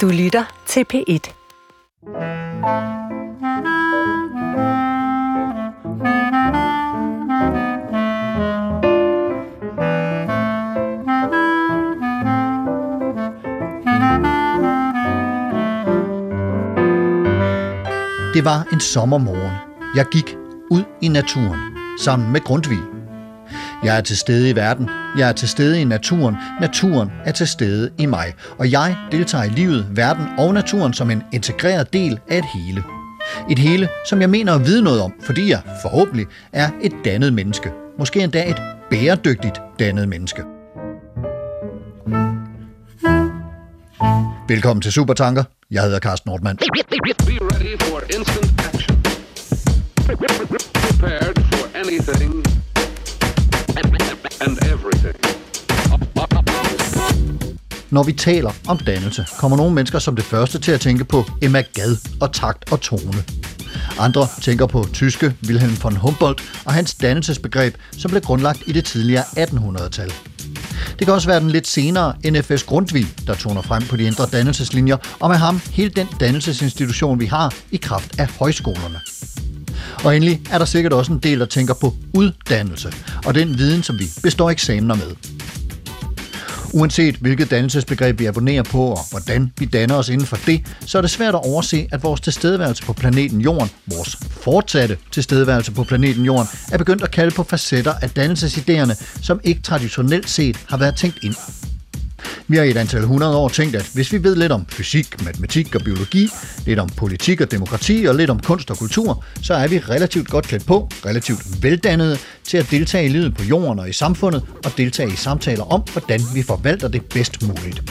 Du lytter til P1. Det var en sommermorgen. Jeg gik ud i naturen sammen med Grundtvig. Jeg er til stede i verden. Jeg er til stede i naturen. Naturen er til stede i mig. Og jeg deltager i livet, verden og naturen som en integreret del af et hele. Et hele, som jeg mener at vide noget om, fordi jeg forhåbentlig er et dannet menneske. Måske endda et bæredygtigt dannet menneske. Velkommen til Supertanker. Jeg hedder Carsten Nordmann. Be ready for instant Når vi taler om dannelse, kommer nogle mennesker som det første til at tænke på Emma Gad og takt og tone. Andre tænker på tyske Wilhelm von Humboldt og hans dannelsesbegreb, som blev grundlagt i det tidligere 1800-tal. Det kan også være den lidt senere NFS Grundtvig, der toner frem på de indre dannelseslinjer, og med ham hele den dannelsesinstitution, vi har i kraft af højskolerne. Og endelig er der sikkert også en del, der tænker på uddannelse, og den viden, som vi består eksamener med. Uanset hvilket dannelsesbegreb vi abonnerer på, og hvordan vi danner os inden for det, så er det svært at overse, at vores tilstedeværelse på planeten Jorden, vores fortsatte tilstedeværelse på planeten Jorden, er begyndt at kalde på facetter af dannelsesidéerne, som ikke traditionelt set har været tænkt ind. Vi har i et antal hundrede år tænkt, at hvis vi ved lidt om fysik, matematik og biologi, lidt om politik og demokrati og lidt om kunst og kultur, så er vi relativt godt klædt på, relativt veldannede til at deltage i livet på jorden og i samfundet og deltage i samtaler om, hvordan vi forvalter det bedst muligt.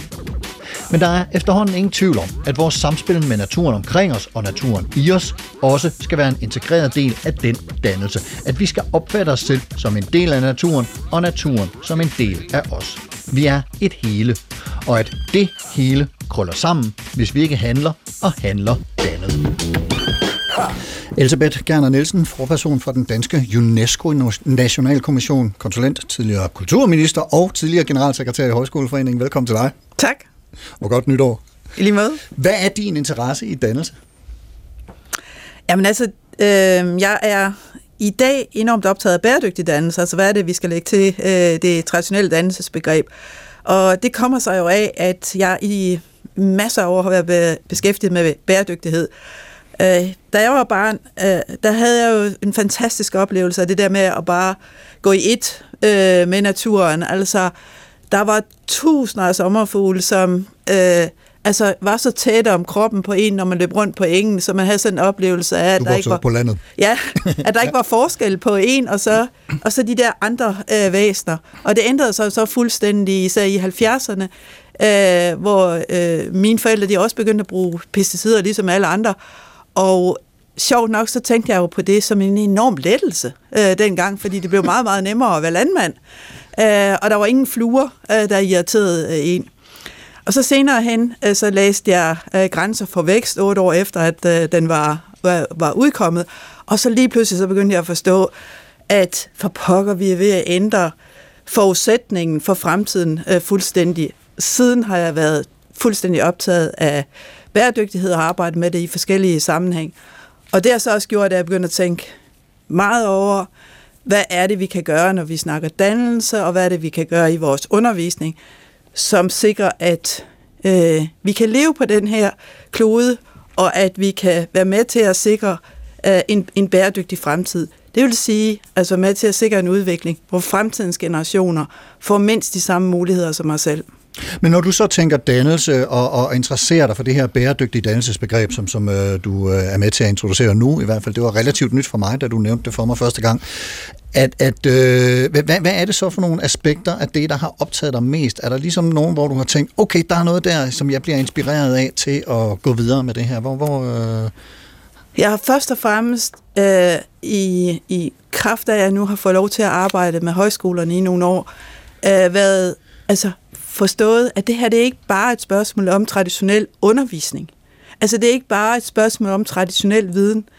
Men der er efterhånden ingen tvivl om, at vores samspil med naturen omkring os og naturen i os også skal være en integreret del af den dannelse. At vi skal opfatte os selv som en del af naturen, og naturen som en del af os. Vi er et hele, og at det hele krøller sammen, hvis vi ikke handler og handler dannet. Elisabeth Gerner Nielsen, forperson for den danske UNESCO Nationalkommission, konsulent, tidligere kulturminister og tidligere generalsekretær i Højskoleforeningen. Velkommen til dig. Tak. Og godt nytår. I lige måde. Hvad er din interesse i dannelse? Jamen altså, øh, jeg er i dag enormt optaget af bæredygtig dannelse, altså hvad er det, vi skal lægge til øh, det traditionelle dannelsesbegreb. Og det kommer sig jo af, at jeg i masser af år har været beskæftiget med bæredygtighed. Øh, da jeg var barn, øh, der havde jeg jo en fantastisk oplevelse af det der med at bare gå i et øh, med naturen. Altså, der var tusinder af sommerfugle, som øh, altså, var så tæt om kroppen på en, når man løb rundt på engen, så man havde sådan en oplevelse af, at der ikke var var, på landet. ja, at der ikke var forskel på en, og så, og så de der andre øh, væsner. Og det ændrede sig så fuldstændig, især i 70'erne, øh, hvor øh, mine forældre de også begyndte at bruge pesticider, ligesom alle andre. Og sjovt nok, så tænkte jeg jo på det som en enorm lettelse øh, dengang, fordi det blev meget, meget nemmere at være landmand. Øh, og der var ingen fluer, øh, der irriterede øh, en. Og så senere hen, øh, så læste jeg øh, Grænser for vækst, otte år efter, at øh, den var, var, var udkommet. Og så lige pludselig så begyndte jeg at forstå, at for pokker vi er ved at ændre forudsætningen for fremtiden øh, fuldstændig. Siden har jeg været fuldstændig optaget af bæredygtighed og arbejdet med det i forskellige sammenhæng. Og det har så også gjort, at jeg begyndte at tænke meget over, hvad er det, vi kan gøre, når vi snakker dannelse, og hvad er det, vi kan gøre i vores undervisning, som sikrer, at øh, vi kan leve på den her klode, og at vi kan være med til at sikre øh, en, en bæredygtig fremtid. Det vil sige, altså med til at sikre en udvikling, hvor fremtidens generationer får mindst de samme muligheder som os selv. Men når du så tænker dannelse og, og interesserer dig for det her bæredygtige dannelsesbegreb, som, som øh, du øh, er med til at introducere nu i hvert fald, det var relativt nyt for mig, da du nævnte det for mig første gang, at, at øh, hvad, hvad er det så for nogle aspekter af det, der har optaget dig mest? Er der ligesom nogen, hvor du har tænkt, okay, der er noget der, som jeg bliver inspireret af til at gå videre med det her? Hvor, hvor, øh... Jeg har først og fremmest øh, i, i kraft af, at jeg nu har fået lov til at arbejde med højskolerne i nogle år, øh, været altså, forstået, at det her det er ikke bare et spørgsmål om traditionel undervisning. Altså det er ikke bare et spørgsmål om traditionel viden.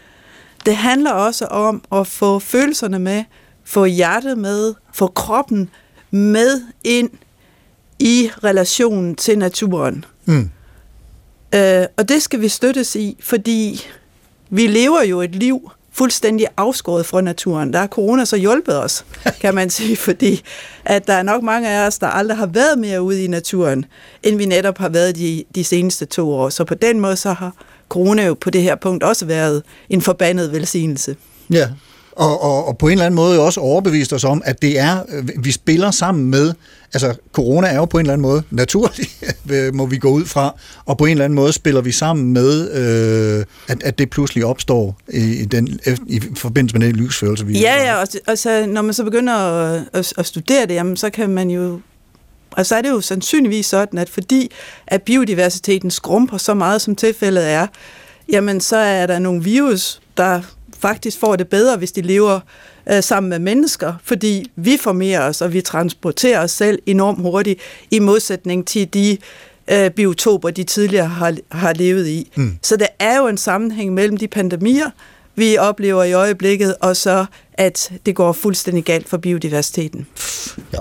Det handler også om at få følelserne med, få hjertet med, få kroppen med ind i relationen til naturen. Mm. Øh, og det skal vi støttes i, fordi vi lever jo et liv fuldstændig afskåret fra naturen. Der har corona så hjulpet os, kan man sige, fordi at der er nok mange af os, der aldrig har været mere ude i naturen, end vi netop har været de, de seneste to år. Så på den måde så har corona jo på det her punkt også været en forbandet velsignelse. Ja, og, og, og på en eller anden måde også overbevist os om, at det er, vi spiller sammen med, altså corona er jo på en eller anden måde naturlig, må vi gå ud fra, og på en eller anden måde spiller vi sammen med, øh, at, at det pludselig opstår i, i, den, i forbindelse med den livsførelse, vi Ja, ja, og, og så, når man så begynder at, at, at studere det, jamen, så kan man jo og så er det jo sandsynligvis sådan, at fordi at biodiversiteten skrumper så meget, som tilfældet er, jamen så er der nogle virus, der faktisk får det bedre, hvis de lever øh, sammen med mennesker, fordi vi formerer os, og vi transporterer os selv enormt hurtigt, i modsætning til de øh, biotoper, de tidligere har, har levet i. Mm. Så der er jo en sammenhæng mellem de pandemier, vi oplever i øjeblikket, og så at det går fuldstændig galt for biodiversiteten. Ja.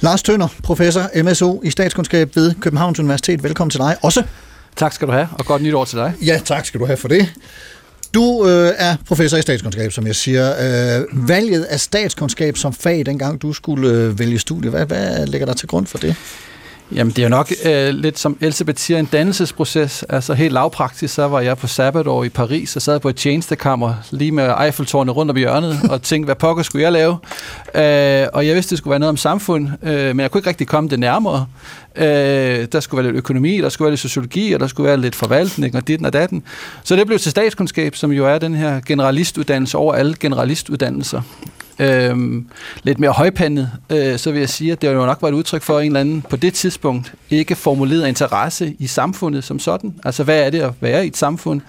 Lars Tønder, professor MSO i statskundskab ved Københavns Universitet. Velkommen til dig også. Tak skal du have, og godt nytår til dig. Ja, tak skal du have for det. Du øh, er professor i statskundskab, som jeg siger. Øh, valget af statskundskab som fag, dengang du skulle øh, vælge studie, hvad, hvad ligger der til grund for det? Jamen, det er jo nok øh, lidt som Elisabeth siger, en dannelsesproces. Altså helt lavpraktisk, så var jeg på sabbatår i Paris og sad på et tjenestekammer lige med Eiffeltårnet rundt om hjørnet og tænkte, hvad pokker skulle jeg lave? Øh, og jeg vidste, det skulle være noget om samfund, øh, men jeg kunne ikke rigtig komme det nærmere. Øh, der skulle være lidt økonomi, der skulle være lidt sociologi, og der skulle være lidt forvaltning og dit og datten. Så det blev til statskundskab, som jo er den her generalistuddannelse over alle generalistuddannelser. Øhm, lidt mere højpandet, øh, så vil jeg sige, at det jo nok var et udtryk for en eller anden, på det tidspunkt, ikke formuleret interesse i samfundet som sådan. Altså, hvad er det at være i et samfund?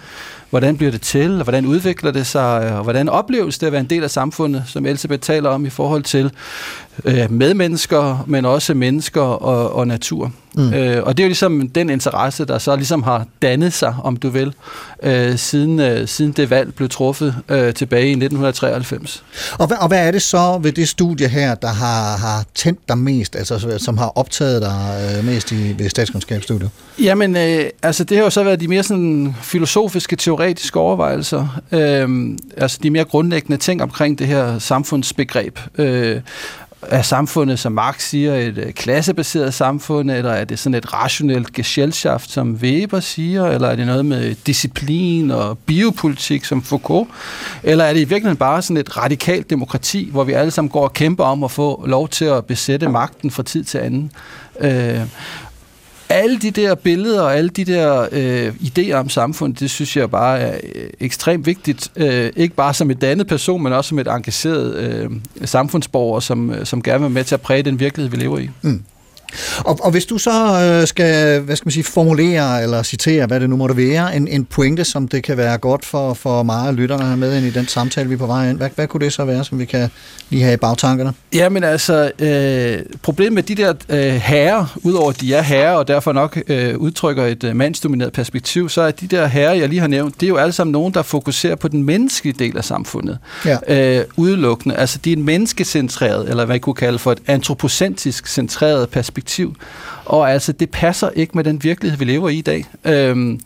Hvordan bliver det til, og hvordan udvikler det sig, øh, og hvordan opleves det at være en del af samfundet, som Elisabeth taler om i forhold til øh, medmennesker, men også mennesker og, og natur. Mm. Øh, og det er jo ligesom den interesse, der så ligesom har dannet sig, om du vil, øh, siden, øh, siden det valg blev truffet øh, tilbage i 1993. Og hvad, og hvad er det så ved det studie her, der har, har tændt dig mest, altså som har optaget dig øh, mest i, ved statskundskabsstudiet? Jamen, øh, altså det har jo så været de mere sådan filosofiske, teoretiske overvejelser, øh, altså de mere grundlæggende ting omkring det her samfundsbegreb. Øh, er samfundet, som Marx siger, et øh, klassebaseret samfund, eller er det sådan et rationelt Gesellschaft, som Weber siger, eller er det noget med disciplin og biopolitik, som Foucault, eller er det i virkeligheden bare sådan et radikalt demokrati, hvor vi alle sammen går og kæmper om at få lov til at besætte magten fra tid til anden? Øh, alle de der billeder og alle de der øh, idéer om samfundet, det synes jeg bare er øh, ekstremt vigtigt. Øh, ikke bare som et dannet person, men også som et engageret øh, samfundsborger, som, øh, som gerne vil være med til at præge den virkelighed, vi lever i. Mm. Og, og hvis du så øh, skal, hvad skal man sige, formulere eller citere, hvad det nu måtte være, en, en pointe, som det kan være godt for, for meget af lytterne her med ind i den samtale, vi er på vej ind, hvad, hvad kunne det så være, som vi kan lige have i bagtankerne? Jamen altså, øh, problemet med de der øh, herrer, udover at de er herrer, og derfor nok øh, udtrykker et øh, mandsdomineret perspektiv, så er de der herrer, jeg lige har nævnt, det er jo alle sammen nogen, der fokuserer på den menneskelige del af samfundet. Ja. Øh, udelukkende. Altså, de er en menneskecentreret, eller hvad jeg kunne kalde for et antropocentrisk centreret perspektiv perspektiv. Og altså, det passer ikke med den virkelighed, vi lever i i dag. Øhm,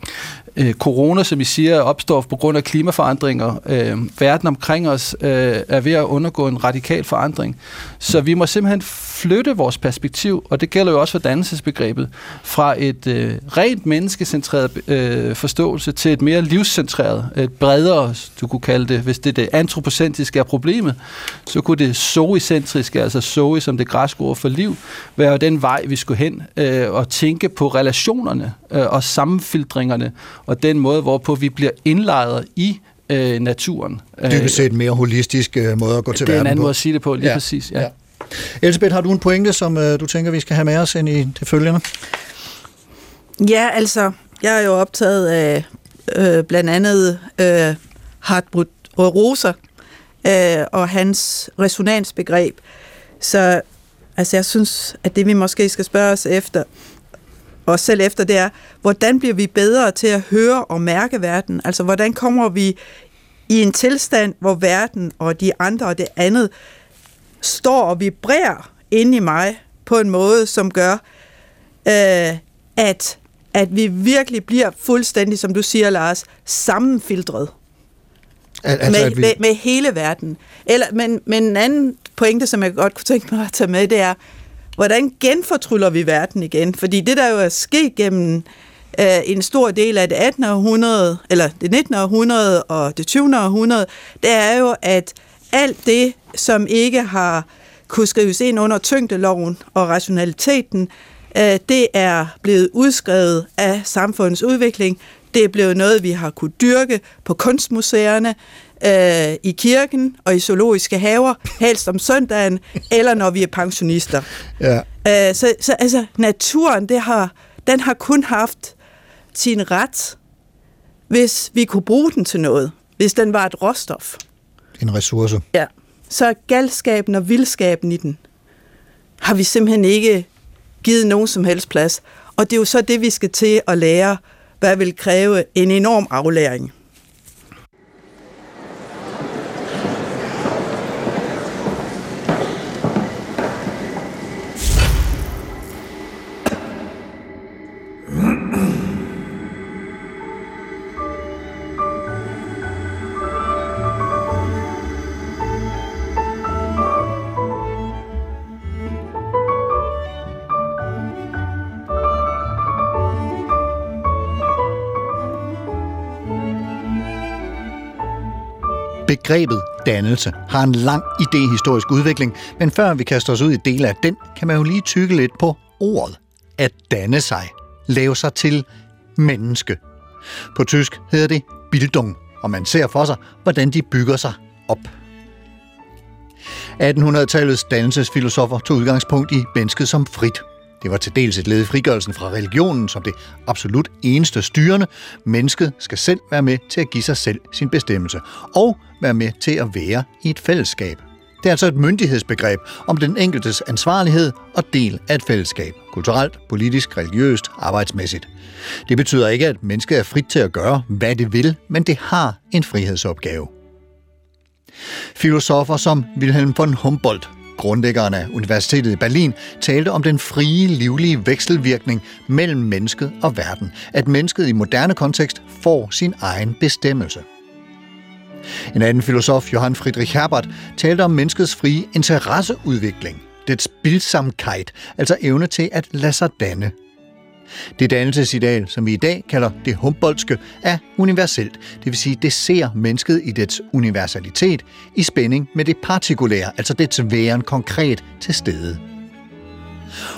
øh, corona, som I siger, opstår på grund af klimaforandringer. Øh, verden omkring os øh, er ved at undergå en radikal forandring. Så vi må simpelthen flytte vores perspektiv, og det gælder jo også for dannelsesbegrebet, fra et øh, rent menneskecentreret øh, forståelse til et mere livscentreret, et bredere, du kunne kalde det, hvis det det antropocentriske er problemet, så kunne det zoicentriske, altså zoe som det græske ord for liv, være den vej, vi skulle hen øh, og tænke på relationerne øh, og sammenfiltringerne og den måde, hvorpå vi bliver indlejret i øh, naturen. Dybest set mere holistisk øh, måde at gå til verden på. Det er en anden på. måde at sige det på, lige ja. præcis. Ja. ja. Elisabeth, har du en pointe, som øh, du tænker, vi skal have med os ind i det følgende? Ja, altså, jeg er jo optaget af øh, blandt andet øh, Hartmut Rosa øh, og hans resonansbegreb. Så altså, jeg synes, at det vi måske skal spørge os efter, os selv efter, det er, hvordan bliver vi bedre til at høre og mærke verden? Altså, hvordan kommer vi i en tilstand, hvor verden og de andre og det andet står og vibrerer inde i mig på en måde, som gør, øh, at, at vi virkelig bliver fuldstændig, som du siger, Lars, sammenfiltret Al- altså, med, vi, med, med hele verden. Eller, men, men en anden pointe, som jeg godt kunne tænke mig at tage med, det er, hvordan genfortryller vi verden igen? Fordi det, der jo er sket gennem øh, en stor del af det 18. århundrede, eller det 19. århundrede og det 20. århundrede, det er jo, at alt det, som ikke har kunne skrives ind under tyngdeloven og rationaliteten, øh, det er blevet udskrevet af samfundets udvikling. Det er blevet noget, vi har kunne dyrke på kunstmuseerne, øh, i kirken og i zoologiske haver, helst om søndagen, eller når vi er pensionister. ja, Øh, så, så altså, naturen, det har, den har kun haft sin ret, hvis vi kunne bruge den til noget. Hvis den var et råstof. en ressource. Ja. Så galskaben og vildskaben i den har vi simpelthen ikke givet nogen som helst plads. Og det er jo så det, vi skal til at lære, hvad vil kræve en enorm aflæring. Begrebet dannelse har en lang idehistorisk udvikling, men før vi kaster os ud i dele af den, kan man jo lige tykke lidt på ordet. At danne sig. Lave sig til menneske. På tysk hedder det Bildung, og man ser for sig, hvordan de bygger sig op. 1800-tallets dannelsesfilosofer tog udgangspunkt i mennesket som frit. Det var til dels et led i frigørelsen fra religionen som det absolut eneste styrende. Mennesket skal selv være med til at give sig selv sin bestemmelse, og være med til at være i et fællesskab. Det er altså et myndighedsbegreb om den enkeltes ansvarlighed og del af et fællesskab. Kulturelt, politisk, religiøst, arbejdsmæssigt. Det betyder ikke, at mennesket er frit til at gøre, hvad det vil, men det har en frihedsopgave. Filosofer som Wilhelm von Humboldt, grundlæggeren af Universitetet i Berlin, talte om den frie, livlige vekselvirkning mellem mennesket og verden. At mennesket i moderne kontekst får sin egen bestemmelse. En anden filosof, Johann Friedrich Herbert, talte om menneskets frie interesseudvikling. Dets Bildsamkeit, altså evne til at lade sig danne. Det dannelsesideal, som vi i dag kalder det Humboldtske, er universelt. Det vil sige, det ser mennesket i dets universalitet i spænding med det partikulære, altså dets væren konkret til stede.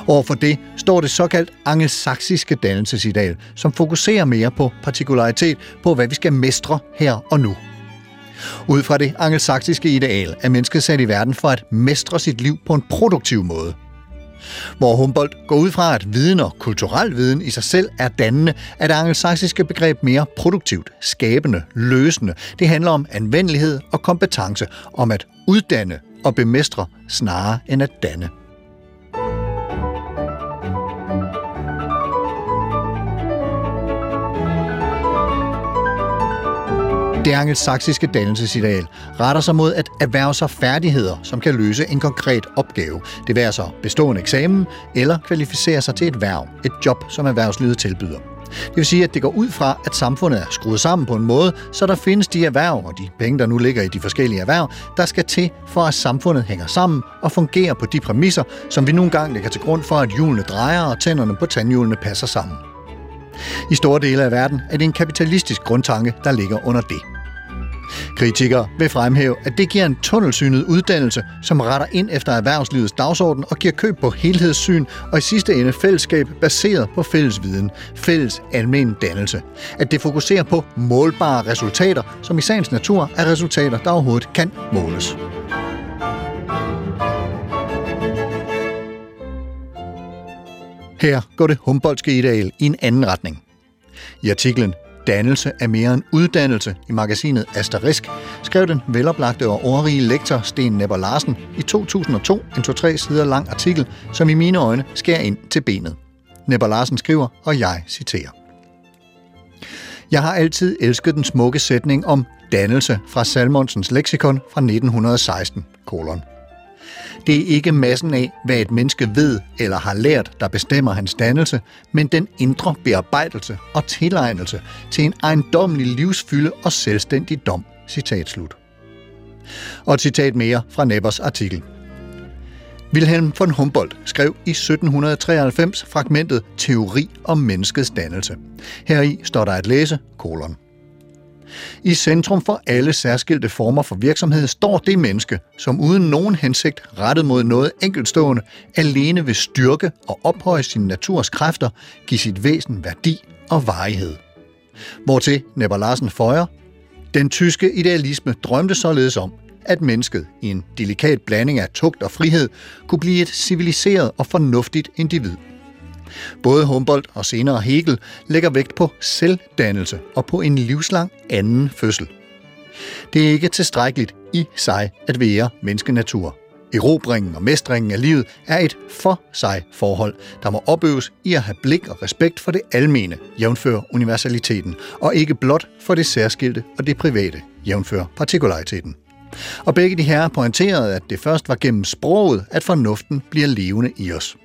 Overfor det står det såkaldt angelsaksiske dannelsesideal, som fokuserer mere på partikularitet, på hvad vi skal mestre her og nu. Ud fra det angelsaksiske ideal er mennesket sat i verden for at mestre sit liv på en produktiv måde. Hvor Humboldt går ud fra, at viden og kulturel viden i sig selv er dannende, er det angelsaksiske begreb mere produktivt, skabende, løsende. Det handler om anvendelighed og kompetence, om at uddanne og bemestre snarere end at danne. Det angelsaksiske dannelsesideal retter sig mod at erhverve sig færdigheder, som kan løse en konkret opgave. Det vil altså bestå en eksamen eller kvalificere sig til et værv, et job, som erhvervslivet tilbyder. Det vil sige, at det går ud fra, at samfundet er skruet sammen på en måde, så der findes de erhverv og de penge, der nu ligger i de forskellige erhverv, der skal til for, at samfundet hænger sammen og fungerer på de præmisser, som vi nogle gange lægger til grund for, at hjulene drejer og tænderne på tandhjulene passer sammen. I store dele af verden er det en kapitalistisk grundtanke, der ligger under det. Kritikere vil fremhæve, at det giver en tunnelsynet uddannelse, som retter ind efter erhvervslivets dagsorden og giver køb på helhedssyn og i sidste ende fællesskab baseret på fælles viden, fælles almen dannelse. At det fokuserer på målbare resultater, som i sagens natur er resultater, der overhovedet kan måles. Her går det Humboldtske ideal i en anden retning. I artiklen Dannelse er mere end uddannelse i magasinet Asterisk, skrev den veloplagte og ordrige lektor Sten Nepper Larsen i 2002 en 2-3 sider lang artikel, som i mine øjne skærer ind til benet. Nepper Larsen skriver, og jeg citerer. Jeg har altid elsket den smukke sætning om dannelse fra Salmonsens leksikon fra 1916, kolon. Det er ikke massen af, hvad et menneske ved eller har lært, der bestemmer hans dannelse, men den indre bearbejdelse og tilegnelse til en ejendommelig livsfylde og selvstændig dom. Citat slut. Og et citat mere fra Nebbers artikel. Wilhelm von Humboldt skrev i 1793 fragmentet Teori om menneskets dannelse. Heri står der at læse, kolon. I centrum for alle særskilte former for virksomhed står det menneske, som uden nogen hensigt rettet mod noget enkeltstående, alene vil styrke og ophøje sin naturs kræfter, give sit væsen værdi og varighed. Hvortil Nepper Larsen føjer, den tyske idealisme drømte således om, at mennesket i en delikat blanding af tugt og frihed kunne blive et civiliseret og fornuftigt individ. Både Humboldt og senere Hegel lægger vægt på selvdannelse og på en livslang anden fødsel. Det er ikke tilstrækkeligt i sig at være menneskenatur. Erobringen og mestringen af livet er et for sig forhold, der må opøves i at have blik og respekt for det almene, jævnfør universaliteten, og ikke blot for det særskilte og det private, jævnfør partikulariteten. Og begge de her pointerede, at det først var gennem sproget, at fornuften bliver levende i os.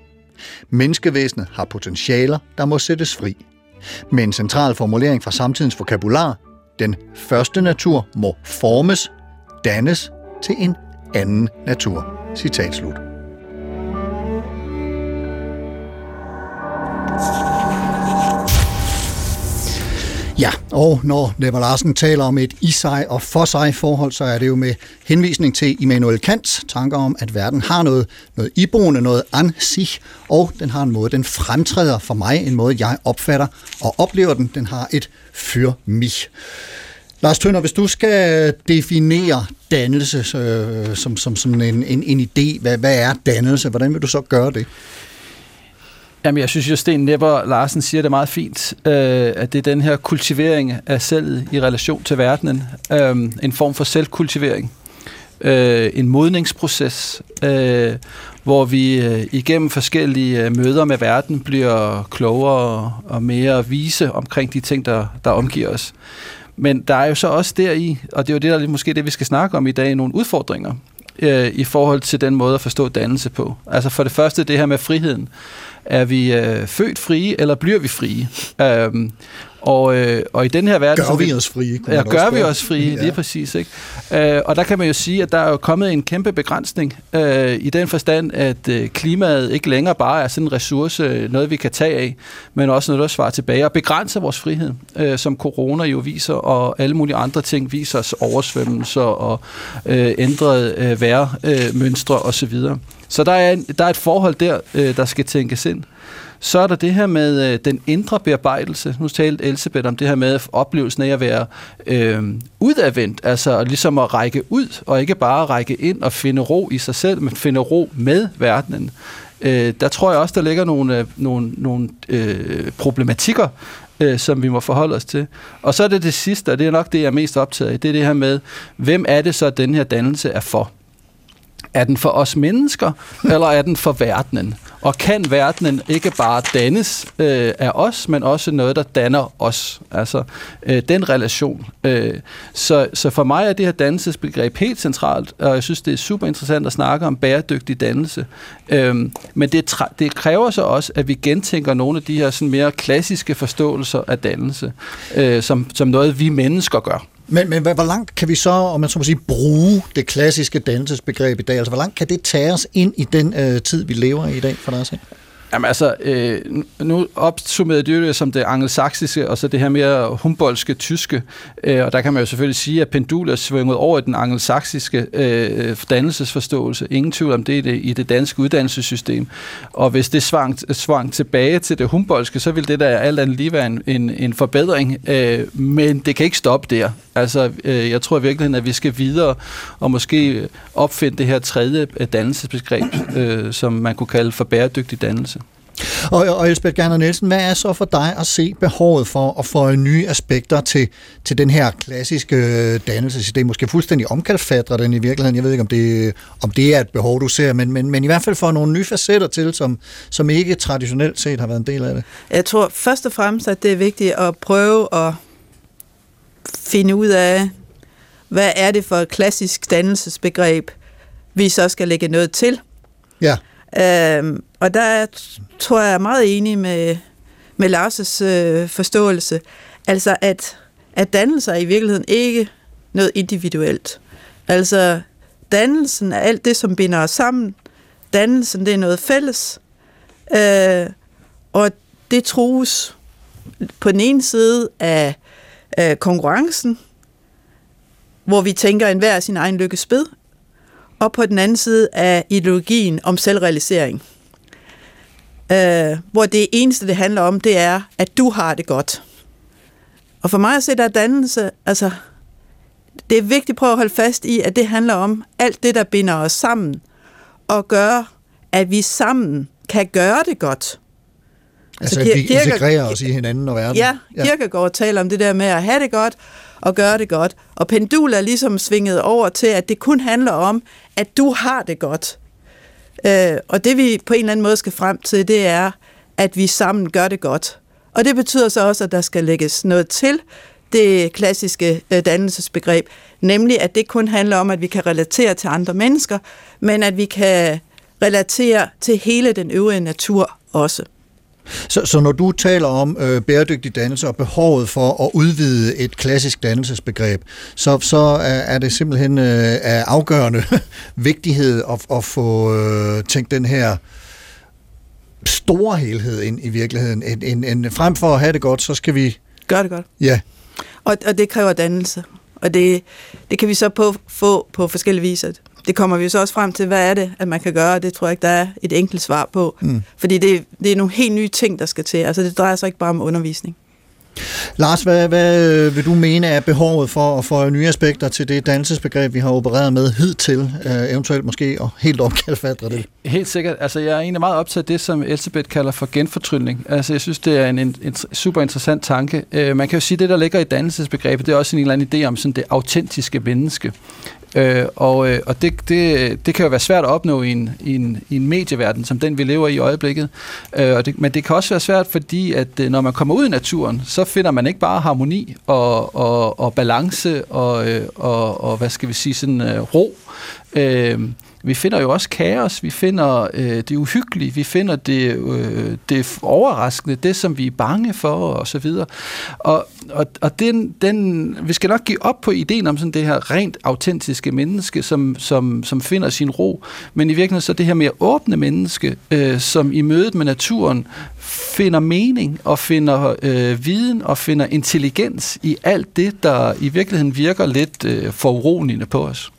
Menneskevæsenet har potentialer, der må sættes fri. Med en central formulering fra samtidens vokabular, den første natur må formes, dannes til en anden natur. Citat slut. Ja, og når Never Larsen taler om et i sig og for sig forhold, så er det jo med henvisning til Immanuel Kants tanker om, at verden har noget, noget iboende, noget an sig, og den har en måde, den fremtræder for mig, en måde, jeg opfatter og oplever den. Den har et fyr mig. Lars Tønder, hvis du skal definere dannelse øh, som, som, som en, en, en idé, hvad, hvad er dannelse? Hvordan vil du så gøre det? Jamen, jeg synes jo, Sten Nepper Larsen siger det meget fint, øh, at det er den her kultivering af selvet i relation til verdenen. Øh, en form for selvkultivering. Øh, en modningsproces, øh, hvor vi øh, igennem forskellige øh, møder med verden bliver klogere og mere vise omkring de ting, der, der omgiver os. Men der er jo så også deri, og det er jo det, der er måske det, vi skal snakke om i dag, nogle udfordringer øh, i forhold til den måde at forstå dannelse på. Altså for det første det her med friheden. Er vi øh, født frie, eller bliver vi frie? Øhm, og, øh, og i den her verden... Gør vi os frie? Ja, gør vi os frie, ja. lige præcis. Ikke? Øh, og der kan man jo sige, at der er jo kommet en kæmpe begrænsning øh, i den forstand, at øh, klimaet ikke længere bare er sådan en ressource, noget vi kan tage af, men også noget, der svarer tilbage og begrænser vores frihed, øh, som corona jo viser, og alle mulige andre ting viser os oversvømmelser og øh, ændrede øh, værmønstre øh, osv. Så der er, en, der er et forhold der, øh, der skal tænkes ind. Så er der det her med øh, den indre bearbejdelse. Nu talte Elisabeth om det her med oplevelsen af at være øh, udadvendt, altså ligesom at række ud, og ikke bare række ind og finde ro i sig selv, men finde ro med verdenen. Øh, der tror jeg også, der ligger nogle, øh, nogle, nogle øh, problematikker, øh, som vi må forholde os til. Og så er det det sidste, og det er nok det, jeg er mest optaget af, det er det her med, hvem er det så, den her dannelse er for? Er den for os mennesker, eller er den for verdenen? Og kan verdenen ikke bare dannes øh, af os, men også noget, der danner os? Altså øh, den relation. Øh, så, så for mig er det her dannelsesbegreb helt centralt, og jeg synes, det er super interessant at snakke om bæredygtig dannelse. Øh, men det, det kræver så også, at vi gentænker nogle af de her sådan mere klassiske forståelser af dannelse, øh, som, som noget, vi mennesker gør. Men, men hvor langt kan vi så, om man så må sige, bruge det klassiske dannelsesbegreb i dag? Altså, hvor langt kan det tage os ind i den øh, tid, vi lever i i dag, for dig selv? Jamen altså, øh, nu opsummerede det jo som det angelsaksiske, og så det her mere humboldske tyske, øh, og der kan man jo selvfølgelig sige, at pendulet er over i den angelsaksiske øh, dannelsesforståelse. Ingen tvivl om det i, det i det danske uddannelsessystem. Og hvis det svang, svang tilbage til det humboldske, så vil det da alt andet lige være en, en, en forbedring, øh, men det kan ikke stoppe der. Altså, øh, jeg tror i virkeligheden, at vi skal videre og måske opfinde det her tredje dannelsesbegreb, øh, som man kunne kalde for bæredygtig dannelse. Og, og Elsbeth Gerner Nielsen, hvad er så for dig at se behovet for at få nye aspekter til, til den her klassiske dannelse? Det er måske fuldstændig omkalfatrer den i virkeligheden. Jeg ved ikke, om det, om det er et behov, du ser, men, men, men i hvert fald for nogle nye facetter til, som, som ikke traditionelt set har været en del af det. Jeg tror først og fremmest, at det er vigtigt at prøve at finde ud af, hvad er det for et klassisk dannelsesbegreb, vi så skal lægge noget til. Ja. Øhm, og der er, tror jeg er meget enig med, med Lars' øh, forståelse. Altså, at, at dannelse er i virkeligheden ikke noget individuelt. Altså, dannelsen er alt det, som binder os sammen. Dannelsen, det er noget fælles. Øh, og det trues på den ene side af, øh, konkurrencen, hvor vi tænker enhver sin egen lykkes spid, og på den anden side af ideologien om selvrealisering. Øh, hvor det eneste, det handler om, det er, at du har det godt. Og for mig at se, der er dannelse, altså, det er vigtigt at prøve at holde fast i, at det handler om alt det, der binder os sammen, og gør, at vi sammen kan gøre det godt. Altså, altså at vi Kirke, integrerer os i hinanden og verden. Ja, Kierkegaard taler om det der med at have det godt og gøre det godt. Og pendul er ligesom svinget over til, at det kun handler om, at du har det godt. Øh, og det vi på en eller anden måde skal frem til, det er, at vi sammen gør det godt. Og det betyder så også, at der skal lægges noget til det klassiske øh, dannelsesbegreb, nemlig at det kun handler om, at vi kan relatere til andre mennesker, men at vi kan relatere til hele den øvrige natur også. Så, så når du taler om øh, bæredygtig dannelse og behovet for at udvide et klassisk dannelsesbegreb, så, så er, er det simpelthen øh, af afgørende vigtighed at, at få øh, tænkt den her store helhed ind i virkeligheden. En, en, en, frem for at have det godt, så skal vi... Gør det godt. Ja. Og, og det kræver dannelse. Og det, det kan vi så på, få på forskellige vis det kommer vi så også frem til, hvad er det, at man kan gøre, det tror jeg ikke, der er et enkelt svar på. Mm. Fordi det, det er nogle helt nye ting, der skal til. Altså det drejer sig ikke bare om undervisning. Lars, hvad, hvad øh, vil du mene er behovet for at få nye aspekter til det dansesbegreb, vi har opereret med hidtil, øh, eventuelt måske, og helt opkalfatre det? Helt sikkert. Altså, jeg er egentlig meget optaget af det, som Elisabeth kalder for genfortryllning. Altså, jeg synes, det er en, en, en super interessant tanke. Uh, man kan jo sige, at det, der ligger i dannelsesbegrebet, det er også en eller anden idé om sådan det autentiske menneske. Øh, og øh, og det, det, det kan jo være svært at opnå i en, i en, i en medieverden, som den vi lever i i øjeblikket. Øh, og det, men det kan også være svært, fordi at øh, når man kommer ud i naturen, så finder man ikke bare harmoni og, og, og balance og, øh, og, og, hvad skal vi sige, sådan øh, ro. Øh, vi finder jo også kaos, vi finder øh, det uhyggelige, vi finder det, øh, det overraskende, det som vi er bange for og så videre. Og, og, og den, den, vi skal nok give op på ideen om sådan det her rent autentiske menneske, som, som, som finder sin ro, men i virkeligheden så det her mere åbne menneske, øh, som i mødet med naturen finder mening og finder øh, viden og finder intelligens i alt det, der i virkeligheden virker lidt øh, foruroligende på os.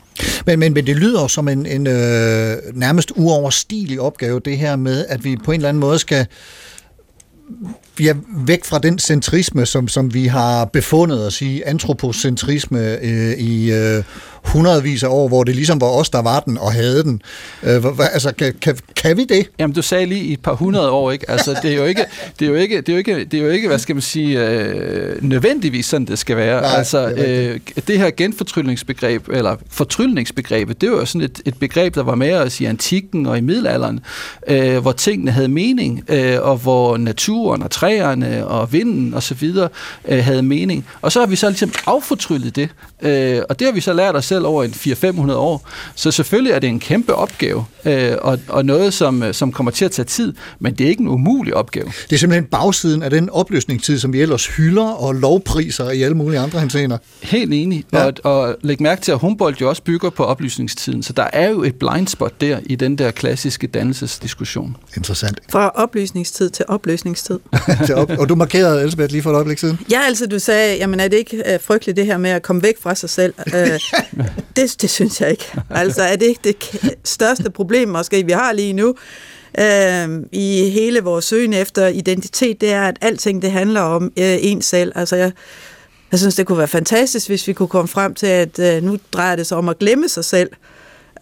Men, men, men det lyder som en, en øh, nærmest uoverstigelig opgave, det her med, at vi på en eller anden måde skal ja, væk fra den centrisme, som, som vi har befundet os i, antropocentrisme øh, i øh, hundredvis af år, hvor det ligesom var os, der var den og havde den. Øh, hva, altså, kan, kan, kan vi det? Jamen, du sagde lige i et par hundrede år, ikke? Altså, det er jo ikke, det er jo ikke, det er jo ikke, det er jo ikke hvad skal man sige, øh, nødvendigvis sådan, det skal være. Nej, altså, det, øh, det her genfortryllningsbegreb, eller fortryllningsbegrebet, det var jo sådan et, et begreb, der var med os i antikken og i middelalderen, øh, hvor tingene havde mening, øh, og hvor naturen og træerne og vinden og så videre øh, havde mening. Og så har vi så ligesom affortryllet det, øh, og det har vi så lært os selv over en 400-500 år. Så selvfølgelig er det en kæmpe opgave, øh, og, og noget, som, øh, som kommer til at tage tid, men det er ikke en umulig opgave. Det er simpelthen bagsiden af den opløsningstid, som vi ellers hylder og lovpriser i alle mulige andre henseender. Helt enig, ja. og, og læg mærke til, at Humboldt jo også bygger på oplysningstiden, så der er jo et blind spot der i den der klassiske dannelsesdiskussion. Interessant. Fra oplysningstid til opløsningstid. og du markerede, Elisabeth, lige for et øjeblik siden. Ja, altså du sagde, jamen er det ikke uh, frygteligt det her med at komme væk fra sig selv? Uh, det, det synes jeg ikke. Altså er det ikke det største problem måske, vi har lige nu? Uh, i hele vores søgen efter identitet, det er, at alting det handler om uh, en selv. Altså jeg, jeg synes, det kunne være fantastisk, hvis vi kunne komme frem til, at uh, nu drejer det sig om at glemme sig selv.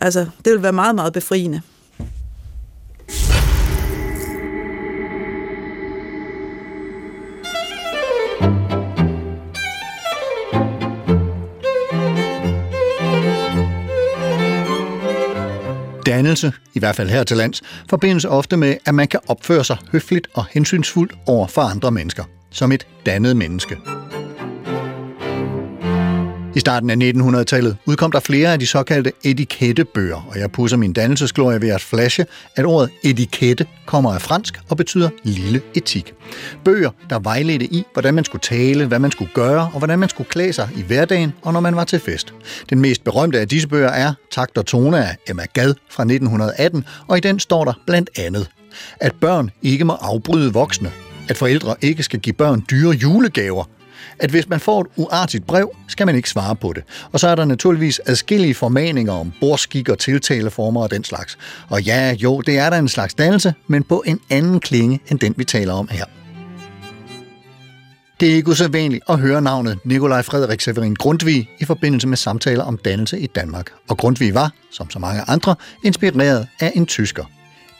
Altså, det ville være meget, meget befriende. Dannelse, i hvert fald her til lands, forbindes ofte med, at man kan opføre sig høfligt og hensynsfuldt over for andre mennesker, som et dannet menneske. I starten af 1900-tallet udkom der flere af de såkaldte etikettebøger, og jeg pusser min dannelsesglorie ved at flashe, at ordet etikette kommer af fransk og betyder lille etik. Bøger, der vejledte i, hvordan man skulle tale, hvad man skulle gøre og hvordan man skulle klæde sig i hverdagen og når man var til fest. Den mest berømte af disse bøger er Takt og Tone af Emma Gad fra 1918, og i den står der blandt andet, at børn ikke må afbryde voksne, at forældre ikke skal give børn dyre julegaver, at hvis man får et uartigt brev, skal man ikke svare på det. Og så er der naturligvis adskillige formaninger om bordskik og tiltaleformer og den slags. Og ja, jo, det er der en slags dannelse, men på en anden klinge end den, vi taler om her. Det er ikke usædvanligt at høre navnet Nikolaj Frederik Severin Grundtvig i forbindelse med samtaler om dannelse i Danmark. Og Grundtvig var, som så mange andre, inspireret af en tysker.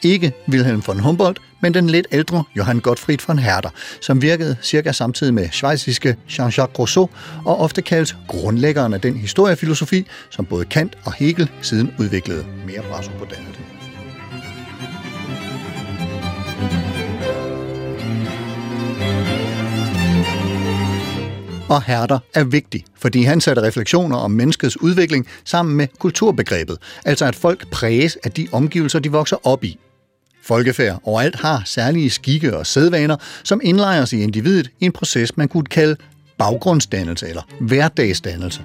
Ikke Wilhelm von Humboldt, men den lidt ældre Johann Gottfried von Herder, som virkede cirka samtidig med schweiziske Jean-Jacques Rousseau og ofte kaldt grundlæggeren af den historiefilosofi, som både Kant og Hegel siden udviklede. Mere brasso på dannet. Og Herder er vigtig, fordi han satte refleksioner om menneskets udvikling sammen med kulturbegrebet, altså at folk præges af de omgivelser, de vokser op i. Folkefærd overalt har særlige skikke og sædvaner, som indlejres i individet i en proces, man kunne kalde baggrundsdannelse eller hverdagsdannelse.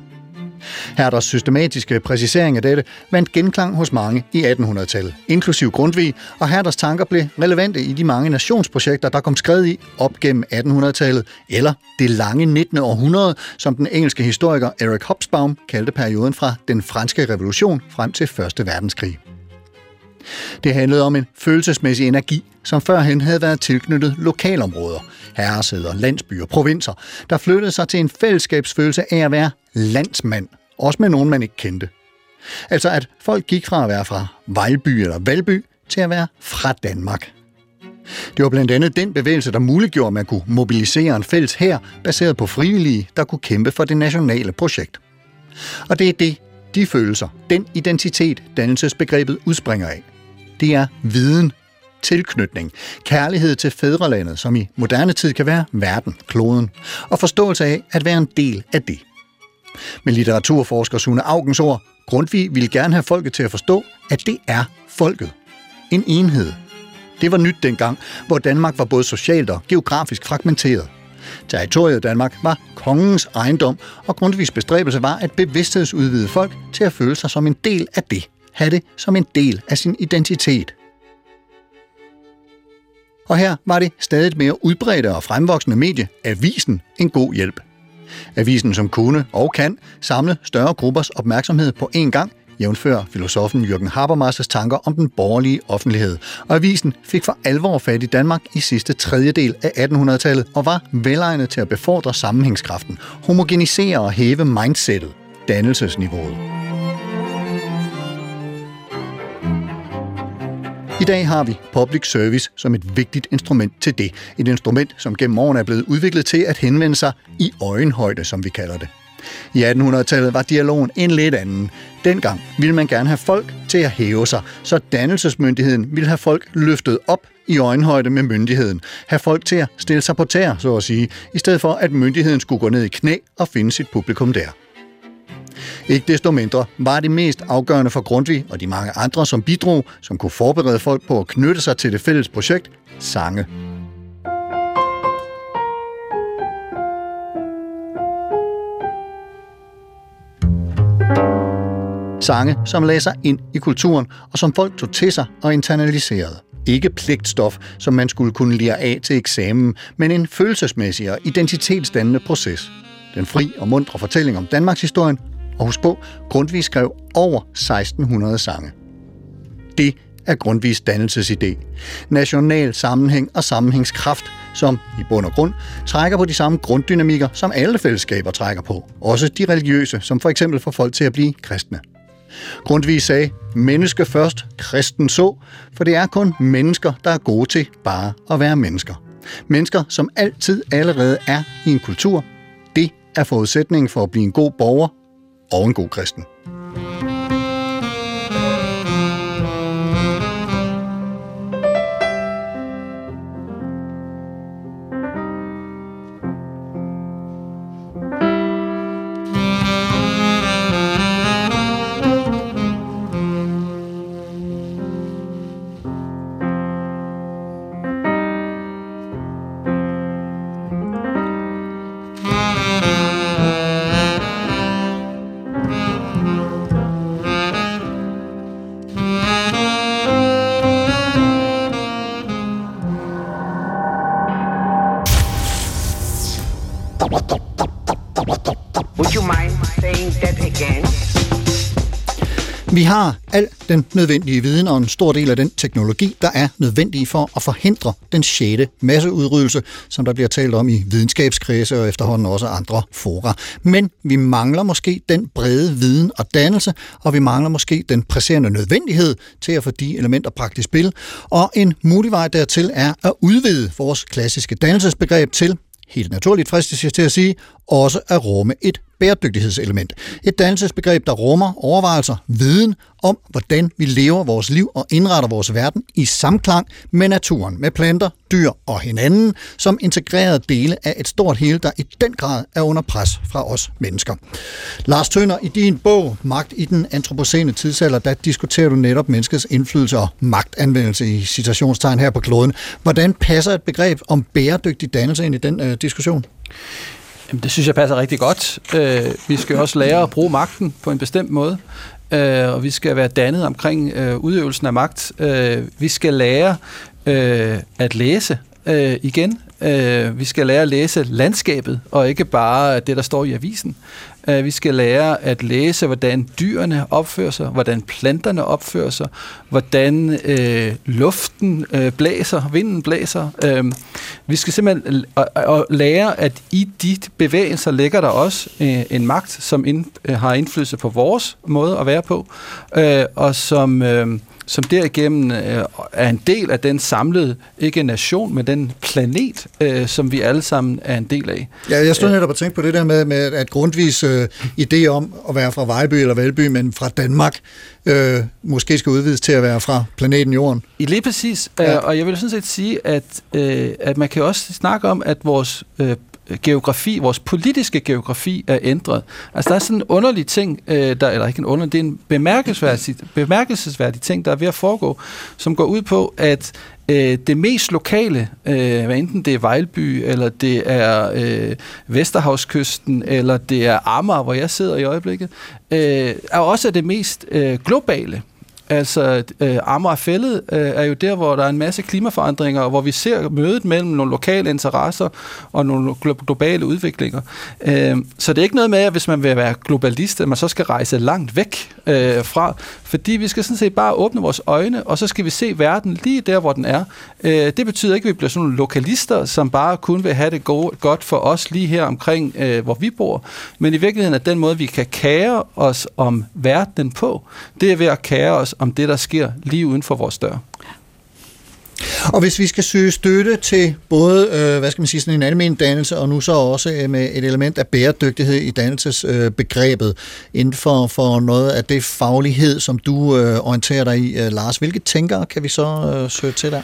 Herders systematiske præcisering af dette vandt genklang hos mange i 1800-tallet, inklusiv Grundtvig, og Herders tanker blev relevante i de mange nationsprojekter, der kom skrevet i op gennem 1800-tallet, eller det lange 19. århundrede, som den engelske historiker Eric Hobsbawm kaldte perioden fra den franske revolution frem til 1. verdenskrig. Det handlede om en følelsesmæssig energi, som førhen havde været tilknyttet lokalområder, herresæder, landsbyer, provinser, der flyttede sig til en fællesskabsfølelse af at være landsmand, også med nogen, man ikke kendte. Altså at folk gik fra at være fra Vejlby eller Valby til at være fra Danmark. Det var blandt andet den bevægelse, der muliggjorde, at man kunne mobilisere en fælles her baseret på frivillige, der kunne kæmpe for det nationale projekt. Og det er det, de følelser, den identitet, dannelsesbegrebet udspringer af. Det er viden, tilknytning, kærlighed til fædrelandet, som i moderne tid kan være verden, kloden, og forståelse af at være en del af det. Med litteraturforsker Sune Augens ord, Grundtvig ville gerne have folket til at forstå, at det er folket. En enhed. Det var nyt dengang, hvor Danmark var både socialt og geografisk fragmenteret. Territoriet Danmark var kongens ejendom, og Grundtvigs bestræbelse var at bevidsthedsudvide folk til at føle sig som en del af det. Have det som en del af sin identitet. Og her var det stadig mere udbredte og fremvoksende medie, Avisen, en god hjælp. Avisen, som kunne og kan samle større gruppers opmærksomhed på én gang, jævnfør filosofen Jürgen Habermas' tanker om den borgerlige offentlighed. Og avisen fik for alvor fat i Danmark i sidste tredjedel af 1800-tallet og var velegnet til at befordre sammenhængskraften, homogenisere og hæve mindsetet, dannelsesniveauet. I dag har vi public service som et vigtigt instrument til det. Et instrument, som gennem årene er blevet udviklet til at henvende sig i øjenhøjde, som vi kalder det. I 1800-tallet var dialogen en lidt anden. Dengang ville man gerne have folk til at hæve sig, så dannelsesmyndigheden ville have folk løftet op i øjenhøjde med myndigheden. Have folk til at stille sig på tær, så at sige, i stedet for at myndigheden skulle gå ned i knæ og finde sit publikum der. Ikke desto mindre var det mest afgørende for Grundtvig og de mange andre, som bidrog, som kunne forberede folk på at knytte sig til det fælles projekt, sange. Sange, som lagde sig ind i kulturen, og som folk tog til sig og internaliserede. Ikke pligtstof, som man skulle kunne lære af til eksamen, men en følelsesmæssig og identitetsdannende proces. Den fri og mundre fortælling om Danmarks historien og husk på, Grundtvig skrev over 1600 sange. Det er Grundtvigs dannelsesidé. National sammenhæng og sammenhængskraft, som i bund og grund trækker på de samme grunddynamikker, som alle fællesskaber trækker på. Også de religiøse, som for eksempel får folk til at blive kristne. Grundtvig sagde, menneske først, kristen så, for det er kun mennesker, der er gode til bare at være mennesker. Mennesker, som altid allerede er i en kultur. Det er forudsætningen for at blive en god borger og en god kristen. Vi har al den nødvendige viden og en stor del af den teknologi, der er nødvendig for at forhindre den sjette masseudryddelse, som der bliver talt om i videnskabskredse og efterhånden også andre fora. Men vi mangler måske den brede viden og dannelse, og vi mangler måske den presserende nødvendighed til at få de elementer bragt i spil. Og en mulig vej dertil er at udvide vores klassiske dannelsesbegreb til helt naturligt fristes jeg til at sige, også at rumme et bæredygtighedselement. Et dannelsesbegreb, der rummer overvejelser, viden om, hvordan vi lever vores liv og indretter vores verden i samklang med naturen, med planter, dyr og hinanden, som integrerede dele af et stort hele, der i den grad er under pres fra os mennesker. Lars Tønder, i din bog Magt i den antropocene tidsalder, der diskuterer du netop menneskets indflydelse og magtanvendelse i citationstegn her på kloden. Hvordan passer et begreb om bæredygtig dannelse ind i den øh, diskussion? Jamen, det synes jeg passer rigtig godt. Øh, vi skal også lære at bruge magten på en bestemt måde, øh, og vi skal være dannet omkring øh, udøvelsen af magt. Øh, vi skal lære øh, at læse øh, igen. Øh, vi skal lære at læse landskabet, og ikke bare det, der står i avisen. Øh, vi skal lære at læse, hvordan dyrene opfører sig, hvordan planterne opfører sig, hvordan øh, luften øh, blæser, vinden blæser. Øh, vi skal simpelthen lære, at i de bevægelser ligger der også øh, en magt, som ind, øh, har indflydelse på vores måde at være på, øh, og som... Øh, som derigennem øh, er en del af den samlede, ikke nation, men den planet, øh, som vi alle sammen er en del af. Ja, jeg stod netop og tænkte på det der med, med at grundvis øh, idé om at være fra Vejby eller Valby, men fra Danmark, øh, måske skal udvides til at være fra planeten Jorden. I lige præcis, ja. øh, og jeg vil sådan set sige, at, øh, at man kan også snakke om, at vores øh, geografi, vores politiske geografi er ændret. Altså der er sådan en underlig ting, øh, der, eller ikke en underlig, det er en bemærkelsesværdig, bemærkelsesværdig ting, der er ved at foregå, som går ud på, at øh, det mest lokale, øh, hvad enten det er Vejlby, eller det er øh, Vesterhavskysten, eller det er Amager, hvor jeg sidder i øjeblikket, øh, er også det mest øh, globale. Altså, øh, Amagerfællet øh, er jo der, hvor der er en masse klimaforandringer, og hvor vi ser mødet mellem nogle lokale interesser og nogle globale udviklinger. Øh, så det er ikke noget med, at hvis man vil være globalist, at man så skal rejse langt væk øh, fra, fordi vi skal sådan set bare åbne vores øjne, og så skal vi se verden lige der, hvor den er. Øh, det betyder ikke, at vi bliver sådan nogle lokalister, som bare kun vil have det gode, godt for os lige her omkring, øh, hvor vi bor. Men i virkeligheden er den måde, vi kan kære os om verdenen på, det er ved at kære os om det, der sker lige uden for vores dør. Og hvis vi skal søge støtte til både, øh, hvad skal man sige, sådan en almen dannelse, og nu så også øh, med et element af bæredygtighed i dannelsesbegrebet, øh, inden for, for noget af det faglighed, som du øh, orienterer dig i, øh, Lars, hvilke tænkere kan vi så øh, søge til der?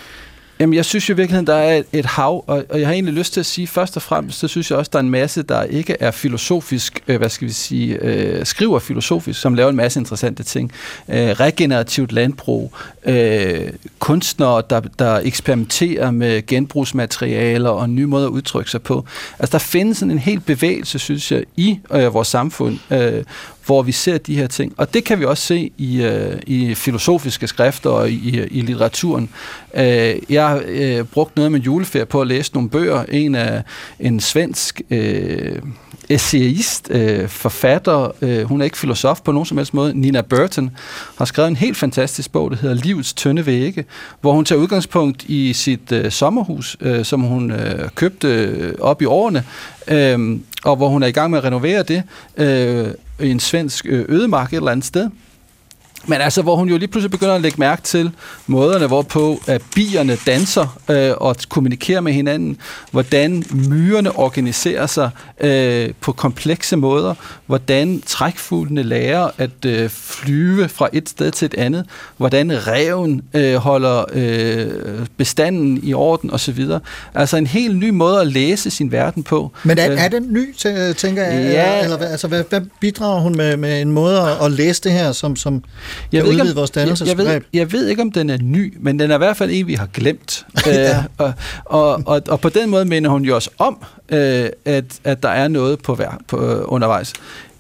Jamen, jeg synes jo i virkeligheden, der er et, hav, og, og jeg har egentlig lyst til at sige, først og fremmest, så synes jeg også, der er en masse, der ikke er filosofisk, øh, hvad skal vi sige, øh, skriver filosofisk, som laver en masse interessante ting. Øh, regenerativt landbrug, øh, kunstnere, der, der eksperimenterer med genbrugsmaterialer og nye måder at udtrykke sig på. Altså, der findes sådan en helt bevægelse, synes jeg, i øh, vores samfund, øh, hvor vi ser de her ting. Og det kan vi også se i, øh, i filosofiske skrifter og i, i litteraturen. Øh, jeg har øh, brugt noget med juleferie på at læse nogle bøger. En af en svensk øh, essayist, øh, forfatter, øh, hun er ikke filosof på nogen som helst måde, Nina Burton, har skrevet en helt fantastisk bog, der hedder Livets tynde vægge, hvor hun tager udgangspunkt i sit øh, sommerhus, øh, som hun øh, købte op i årene, øh, og hvor hun er i gang med at renovere det øh, i en svensk øh, ødemark et eller andet sted. Men altså, hvor hun jo lige pludselig begynder at lægge mærke til måderne, hvorpå at bierne danser øh, og kommunikerer med hinanden, hvordan myrerne organiserer sig øh, på komplekse måder, hvordan trækfuglene lærer at øh, flyve fra et sted til et andet, hvordan reven øh, holder øh, bestanden i orden osv. Altså en helt ny måde at læse sin verden på. Men er, er den ny, tænker jeg? Ja. Eller altså, hvad, hvad bidrager hun med, med en måde at, at læse det her, som, som jeg ved, ikke, om, vores jeg, jeg, ved, jeg ved ikke, om den er ny, men den er i hvert fald en, vi har glemt. Ja. øh, og, og, og, og på den måde minder hun jo også om, øh, at, at der er noget på, vær, på øh, undervejs.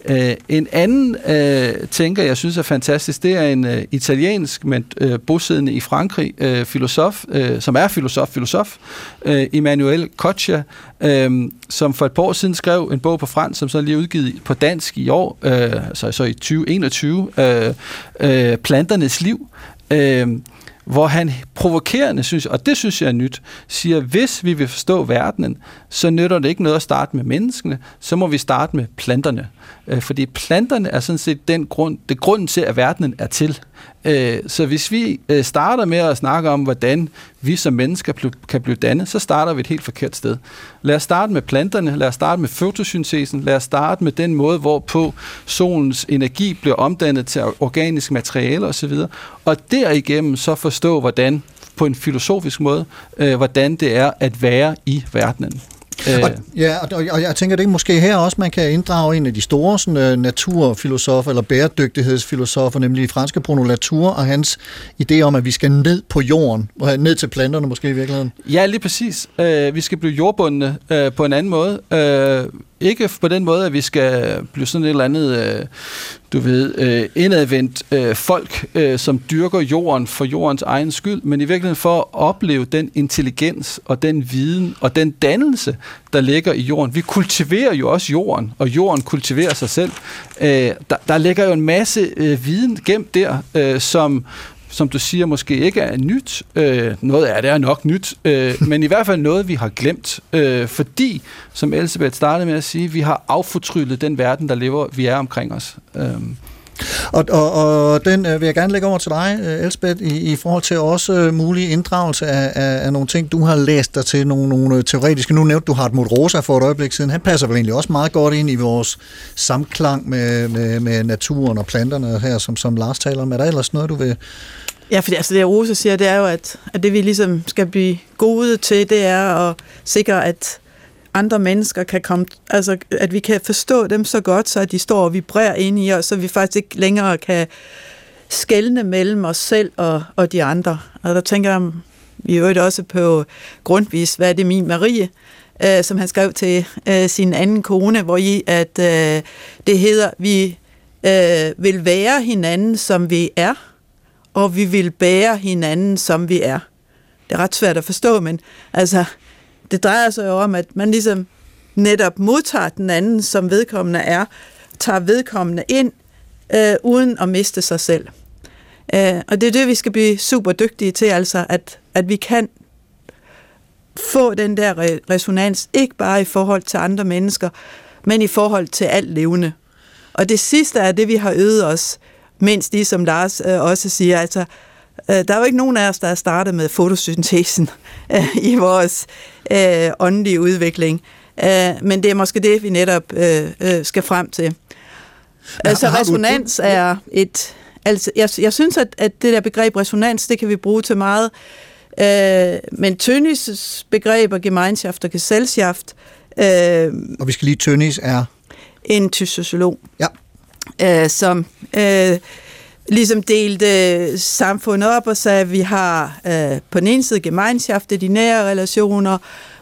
Øh, en anden øh, tænker, jeg synes er fantastisk, det er en øh, italiensk, men øh, bosiddende i Frankrig, øh, filosof, øh, som er filosof, filosof, øh, Emmanuel Kocha, øh, som for et par år siden skrev en bog på fransk, som så lige er udgivet på dansk i år, øh, så, så i 2021, øh, øh, Planternes liv. Øh, hvor han provokerende, synes, og det synes jeg er nyt, siger, hvis vi vil forstå verdenen, så nytter det ikke noget at starte med menneskene, så må vi starte med planterne. Øh, fordi planterne er sådan set den grund, det grunden til, at verdenen er til. Øh, så hvis vi øh, starter med at snakke om, hvordan vi som mennesker kan blive dannet, så starter vi et helt forkert sted. Lad os starte med planterne, lad os starte med fotosyntesen, lad os starte med den måde, hvorpå solens energi bliver omdannet til organisk materiale osv., og derigennem så forstå, hvordan på en filosofisk måde, øh, hvordan det er at være i verdenen. Øh. Og, ja, og, og jeg tænker, det er måske her også, man kan inddrage en af de store sådan, uh, naturfilosofer, eller bæredygtighedsfilosofer, nemlig franske Bruno Latour, og hans idé om, at vi skal ned på jorden, og ned til planterne måske i virkeligheden. Ja, lige præcis. Uh, vi skal blive jordbundne uh, på en anden måde. Uh, ikke på den måde, at vi skal blive sådan et eller andet, øh, du ved, øh, indadvendt øh, folk, øh, som dyrker jorden for jordens egen skyld, men i virkeligheden for at opleve den intelligens og den viden og den dannelse, der ligger i jorden. Vi kultiverer jo også jorden, og jorden kultiverer sig selv. Øh, der, der ligger jo en masse øh, viden gemt der, øh, som som du siger, måske ikke er nyt. Øh, noget af det er nok nyt, øh, men i hvert fald noget, vi har glemt. Øh, fordi, som Elisabeth startede med at sige, vi har affortryllet den verden, der lever, vi er omkring os. Øh. Og, og, og den øh, vil jeg gerne lægge over til dig, øh, Elsbeth, i, i forhold til også øh, mulig inddragelse af, af, af nogle ting, du har læst dig til, nogle, nogle teoretiske. Nu nævnte du Hartmut Rosa for et øjeblik siden. Han passer vel egentlig også meget godt ind i vores samklang med, med, med naturen og planterne her, som, som Lars taler om. Er der ellers noget, du vil Ja, for altså det, Rosa siger, det er jo, at, at det vi ligesom skal blive gode til, det er at sikre, at andre mennesker kan komme, altså at vi kan forstå dem så godt, så at de står og vibrerer ind i os, så vi faktisk ikke længere kan skælne mellem os selv og, og de andre. Og der tænker jeg i øvrigt også på grundvis, hvad er det min Marie, øh, som han skrev til øh, sin anden kone, hvor i at øh, det hedder, vi øh, vil være hinanden, som vi er, og vi vil bære hinanden, som vi er. Det er ret svært at forstå, men altså, det drejer sig jo om, at man ligesom netop modtager den anden, som vedkommende er, tager vedkommende ind, øh, uden at miste sig selv. Øh, og det er det, vi skal blive super dygtige til, altså at, at vi kan få den der re- resonans, ikke bare i forhold til andre mennesker, men i forhold til alt levende. Og det sidste er det, vi har øvet os mens de, som Lars øh, også siger, altså, øh, der er jo ikke nogen af os, der er startet med fotosyntesen øh, i vores øh, åndelige udvikling. Øh, men det er måske det, vi netop øh, øh, skal frem til. Ja, altså resonans er et... Altså, jeg, jeg synes, at, at det der begreb resonans, det kan vi bruge til meget. Øh, men Tønnis begreb og Gemeinschaft og Gesellschaft... Øh, og vi skal lige, Tønnis er... En tysk sociolog. Ja øh, som øh, ligesom delte samfundet op og sagde, at vi har øh, på den ene side gemeinschaftet, de nære relationer,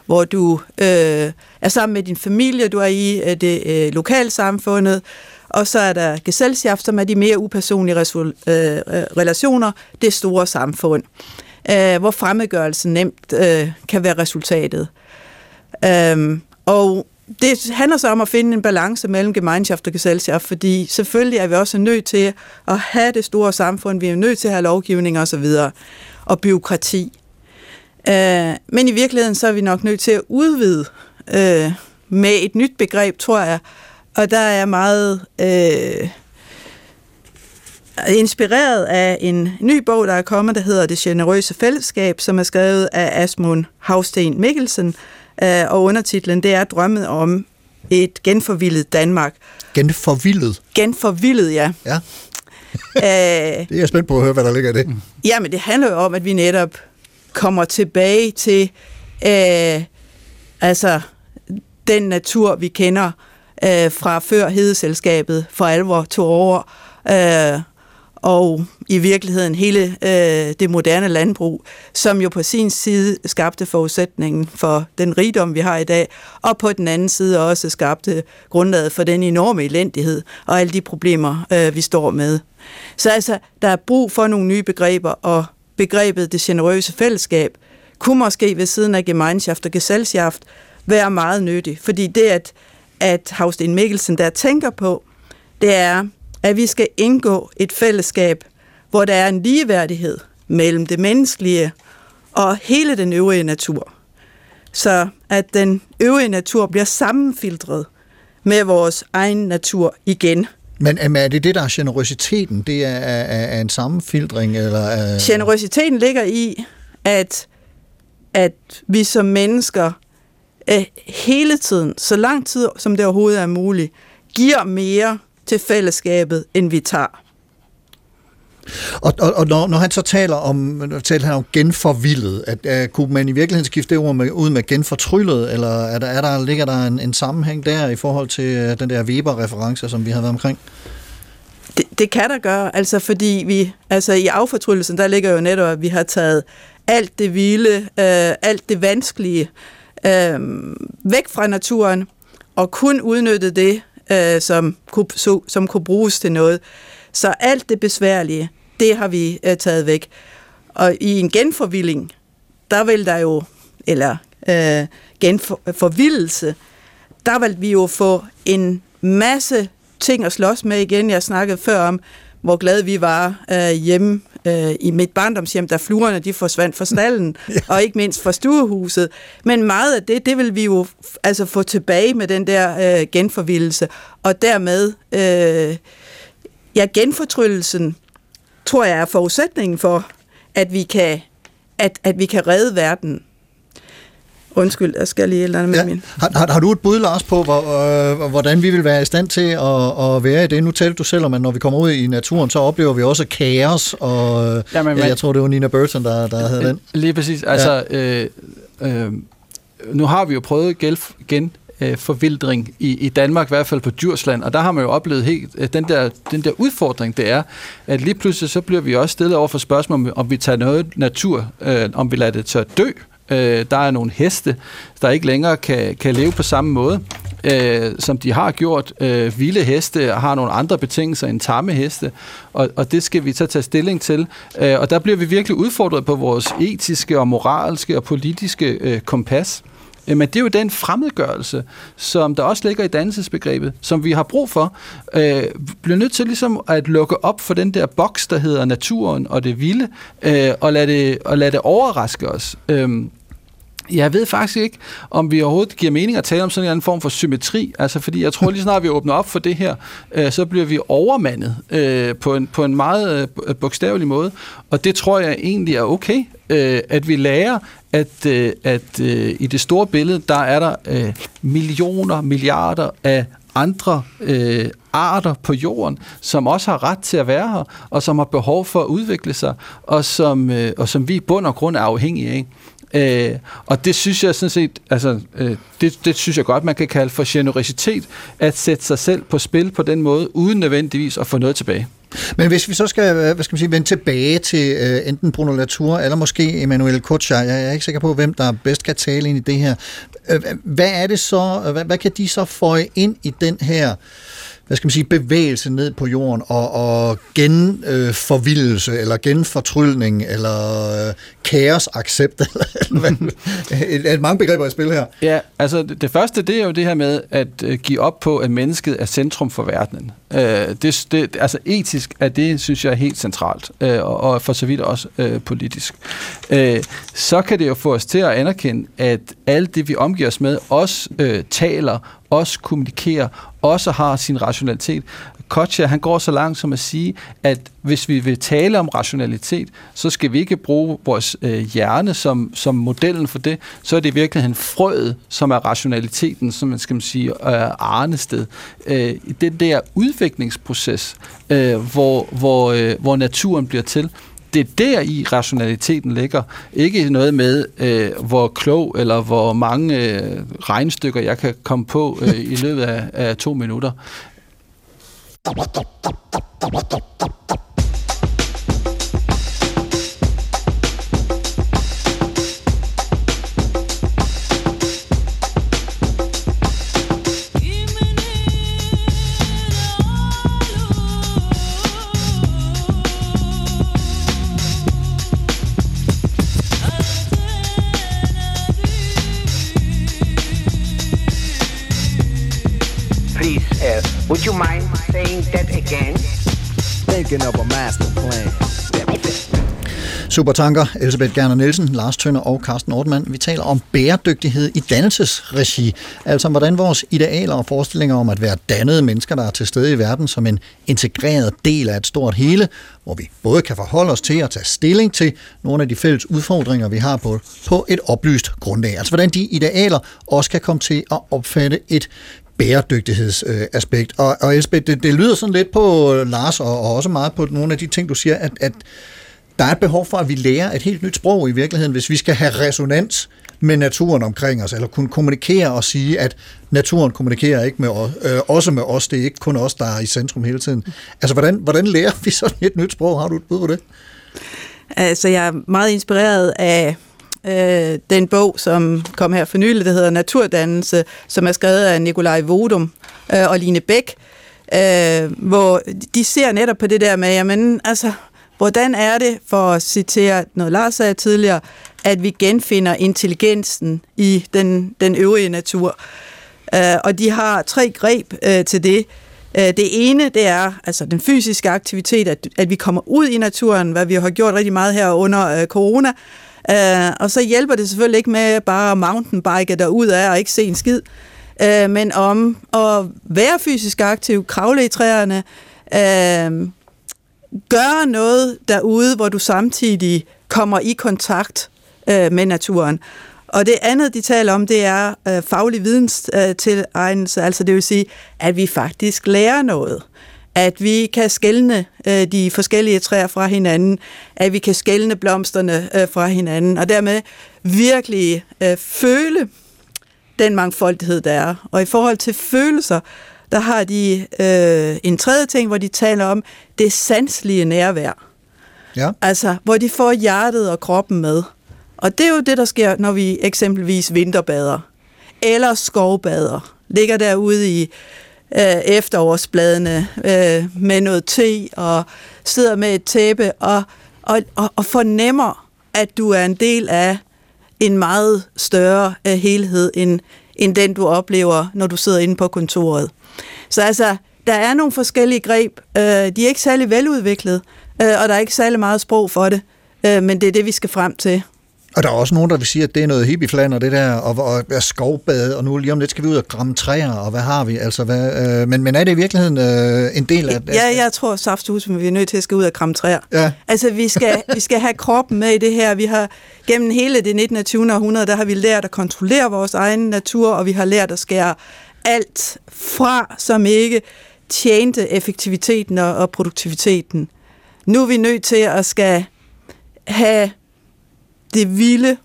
hvor du øh, er sammen med din familie, du er i øh, det øh, lokalsamfundet, og så er der Gesellschaft, som er de mere upersonlige øh, øh, relationer, det store samfund, øh, hvor fremmedgørelsen nemt øh, kan være resultatet. Øh, og det handler så om at finde en balance mellem Gemeinschaft og Gesellschaft, fordi selvfølgelig er vi også nødt til at have det store samfund, vi er nødt til at have lovgivning og så videre, og byråkrati. Øh, men i virkeligheden så er vi nok nødt til at udvide øh, med et nyt begreb, tror jeg, og der er meget øh, inspireret af en ny bog, der er kommet, der hedder Det generøse fællesskab, som er skrevet af Asmund Havsten Mikkelsen, øh, og undertitlen det er Drømmet om et genforvildet Danmark. Genforvildet? Genforvildet, ja. Ja. øh, det er jeg spændt på at høre, hvad der ligger i det. Jamen, det handler jo om, at vi netop kommer tilbage til øh, altså den natur, vi kender øh, fra før hedeselskabet for alvor tog over. Øh, og i virkeligheden hele øh, det moderne landbrug, som jo på sin side skabte forudsætningen for den rigdom, vi har i dag, og på den anden side også skabte grundlaget for den enorme elendighed og alle de problemer, øh, vi står med. Så altså, der er brug for nogle nye begreber, og begrebet det generøse fællesskab kunne måske ved siden af Gemeinschaft og Gesellschaft være meget nyttig, fordi det, at, at Havsten Mikkelsen der tænker på, det er, at vi skal indgå et fællesskab, hvor der er en ligeværdighed mellem det menneskelige og hele den øvrige natur. Så at den øvrige natur bliver sammenfiltret med vores egen natur igen. Men er det det, der er generøsiteten? Det er, er, er en sammenfiltring? Eller er... Generøsiteten ligger i, at, at vi som mennesker øh, hele tiden, så lang tid som det overhovedet er muligt, giver mere til fællesskabet, end vi tager. Og, og, og når, når han så taler om, taler han om genforvildet, at, uh, kunne man i virkeligheden skifte det ord med, ud med genfortryllet, eller er der, er der, ligger der en, en sammenhæng der i forhold til uh, den der Weber-reference, som vi har været omkring? Det, det kan der gøre, altså fordi vi, altså i affortryllelsen, der ligger jo netop, at vi har taget alt det vilde, øh, alt det vanskelige øh, væk fra naturen, og kun udnyttet det, øh, som, kunne, så, som kunne bruges til noget. Så alt det besværlige, det har vi øh, taget væk. Og i en genforvilling, der vil der jo, eller øh, genforvildelse, der vil vi jo få en masse ting at slås med igen. Jeg snakkede før om, hvor glade vi var øh, hjemme øh, i mit barndomshjem, da fluerne de forsvandt fra stallen, ja. og ikke mindst fra stuehuset. Men meget af det, det vil vi jo altså få tilbage med den der øh, genforvildelse, og dermed, øh, ja, genfortryllelsen, tror jeg er forudsætningen for, at vi kan, at, at vi kan redde verden Undskyld, jeg skal lige et eller andet med Ja. min. Har, har, har du et bud, Lars, på, hvor, øh, hvordan vi vil være i stand til at, at være i det? Nu talte du selv om, at når vi kommer ud i naturen, så oplever vi også kaos, og Jamen, Jamen, man- jeg tror, det var Nina Burton, der, der havde den. Lige præcis. Altså, øh, øh, nu har vi jo prøvet gen øh, forvildring i, i Danmark, i hvert fald på Djursland, og der har man jo oplevet helt, øh, den, der, den der udfordring, det er, at lige pludselig så bliver vi også stillet over for spørgsmål, om, om vi tager noget natur, øh, om vi lader det til at dø. Øh, Øh, der er nogle heste, der ikke længere kan, kan leve på samme måde, øh, som de har gjort. Øh, vilde heste har nogle andre betingelser end tamme heste, og, og det skal vi så tage stilling til. Øh, og der bliver vi virkelig udfordret på vores etiske og moralske og politiske øh, kompas. Øh, men det er jo den fremmedgørelse, som der også ligger i dannelsesbegrebet, som vi har brug for. Øh, bliver nødt til ligesom at lukke op for den der boks, der hedder naturen og det vilde, øh, og, lade det, og lade det overraske os. Øh, jeg ved faktisk ikke, om vi overhovedet giver mening at tale om sådan en anden form for symmetri. Altså, fordi jeg tror lige snart, vi åbner op for det her, øh, så bliver vi overmandet øh, på, en, på en meget øh, bogstavelig måde. Og det tror jeg egentlig er okay, øh, at vi lærer, at, øh, at øh, i det store billede, der er der øh, millioner, milliarder af andre øh, arter på jorden, som også har ret til at være her, og som har behov for at udvikle sig, og som, øh, og som vi i bund og grund er afhængige af. Øh, og det synes jeg sådan set, altså, øh, det, det synes jeg godt, man kan kalde for generøsitet, at sætte sig selv på spil på den måde, uden nødvendigvis at få noget tilbage. Men hvis vi så skal, øh, hvad skal man sige, vende tilbage til uh, enten Bruno Latour eller måske Emmanuel Kutscher, jeg er ikke sikker på, hvem der bedst kan tale ind i det her. Øh, Hvad er det så, øh, hvad, hvad kan de så føje ind i den her hvad skal man sige, bevægelse ned på jorden og, og genforvildelse, øh, eller genfortryllning, eller øh, kaosaccept, eller, eller et, et mange begreber i spil her. Ja, altså det, det første, det er jo det her med at øh, give op på, at mennesket er centrum for verdenen. Øh, det, det, altså etisk er det, synes jeg, er helt centralt, øh, og, og for så vidt også øh, politisk. Øh, så kan det jo få os til at anerkende, at alt det, vi omgiver os med, også øh, taler, også kommunikerer, også har sin rationalitet. Kotcha, han går så langt som at sige, at hvis vi vil tale om rationalitet, så skal vi ikke bruge vores øh, hjerne som, som modellen for det. Så er det i virkeligheden frøet, som er rationaliteten, som man skal man sige, øh, arnested. Øh, i den der udviklingsproces, øh, hvor, hvor, øh, hvor naturen bliver til, det er der i rationaliteten ligger. Ikke noget med, øh, hvor klog eller hvor mange øh, regnstykker jeg kan komme på øh, i løbet af, af to minutter. Would you mind saying that again? Thinking of a master plan. Supertanker, Elisabeth Gerner Nielsen, Lars Tønder og Carsten Ortmann. Vi taler om bæredygtighed i dannelsesregi. Altså hvordan vores idealer og forestillinger om at være dannede mennesker, der er til stede i verden som en integreret del af et stort hele, hvor vi både kan forholde os til og tage stilling til nogle af de fælles udfordringer, vi har på, på et oplyst grundlag. Altså hvordan de idealer også kan komme til at opfatte et bæredygtighedsaspekt. Og, og Elsbeth, det, det lyder sådan lidt på Lars, og, og også meget på nogle af de ting, du siger, at, at der er et behov for, at vi lærer et helt nyt sprog i virkeligheden, hvis vi skal have resonans med naturen omkring os, eller kunne kommunikere og sige, at naturen kommunikerer ikke med os, øh, også med os, det er ikke kun os, der er i centrum hele tiden. Altså, hvordan, hvordan lærer vi sådan et nyt sprog? Har du et bud på det? Altså, jeg er meget inspireret af øh, den bog, som kom her for nylig, der hedder Naturdannelse, som er skrevet af Nikolaj Vodum øh, og Line Bæk, øh, hvor de ser netop på det der med, jamen, altså, hvordan er det, for at citere noget Lars sagde tidligere, at vi genfinder intelligensen i den, den øvrige natur. Øh, og de har tre greb øh, til det. Øh, det ene, det er altså den fysiske aktivitet, at, at vi kommer ud i naturen, hvad vi har gjort rigtig meget her under øh, corona. Øh, og så hjælper det selvfølgelig ikke med bare at mountainbike derud af og ikke se en skid, øh, men om at være fysisk aktiv, kravle i træerne, øh, gøre noget derude, hvor du samtidig kommer i kontakt øh, med naturen. Og det andet, de taler om, det er øh, faglig videnstilegnelse, øh, altså det vil sige, at vi faktisk lærer noget. At vi kan skelne øh, de forskellige træer fra hinanden, at vi kan skelne blomsterne øh, fra hinanden, og dermed virkelig øh, føle den mangfoldighed, der er. Og i forhold til følelser, der har de øh, en tredje ting, hvor de taler om det sanselige nærvær. Ja. Altså, hvor de får hjertet og kroppen med. Og det er jo det, der sker, når vi eksempelvis vinterbader. Eller skovbader. Ligger derude i øh, efterårsbladene øh, med noget te og sidder med et tæppe og, og, og, og fornemmer, at du er en del af en meget større øh, helhed, end, end den du oplever, når du sidder inde på kontoret. Så altså, der er nogle forskellige greb. Øh, de er ikke særlig veludviklet, øh, og der er ikke særlig meget sprog for det, øh, men det er det, vi skal frem til. Og der er også nogen, der vil sige, at det er noget hippieflander, det der, og, og, og skovbade, og nu lige om lidt skal vi ud og gramme træer, og hvad har vi? Altså, hvad, øh, men, men er det i virkeligheden øh, en del af... Ja, jeg tror saftsus, vi er nødt til at skal ud og kramme træer. Ja. Altså, vi skal, vi skal have kroppen med i det her. Vi har gennem hele det 19. og 20. århundrede, der har vi lært at kontrollere vores egen natur, og vi har lært at skære alt fra, som ikke tjente effektiviteten og, og produktiviteten. Nu er vi nødt til at skal have det vilde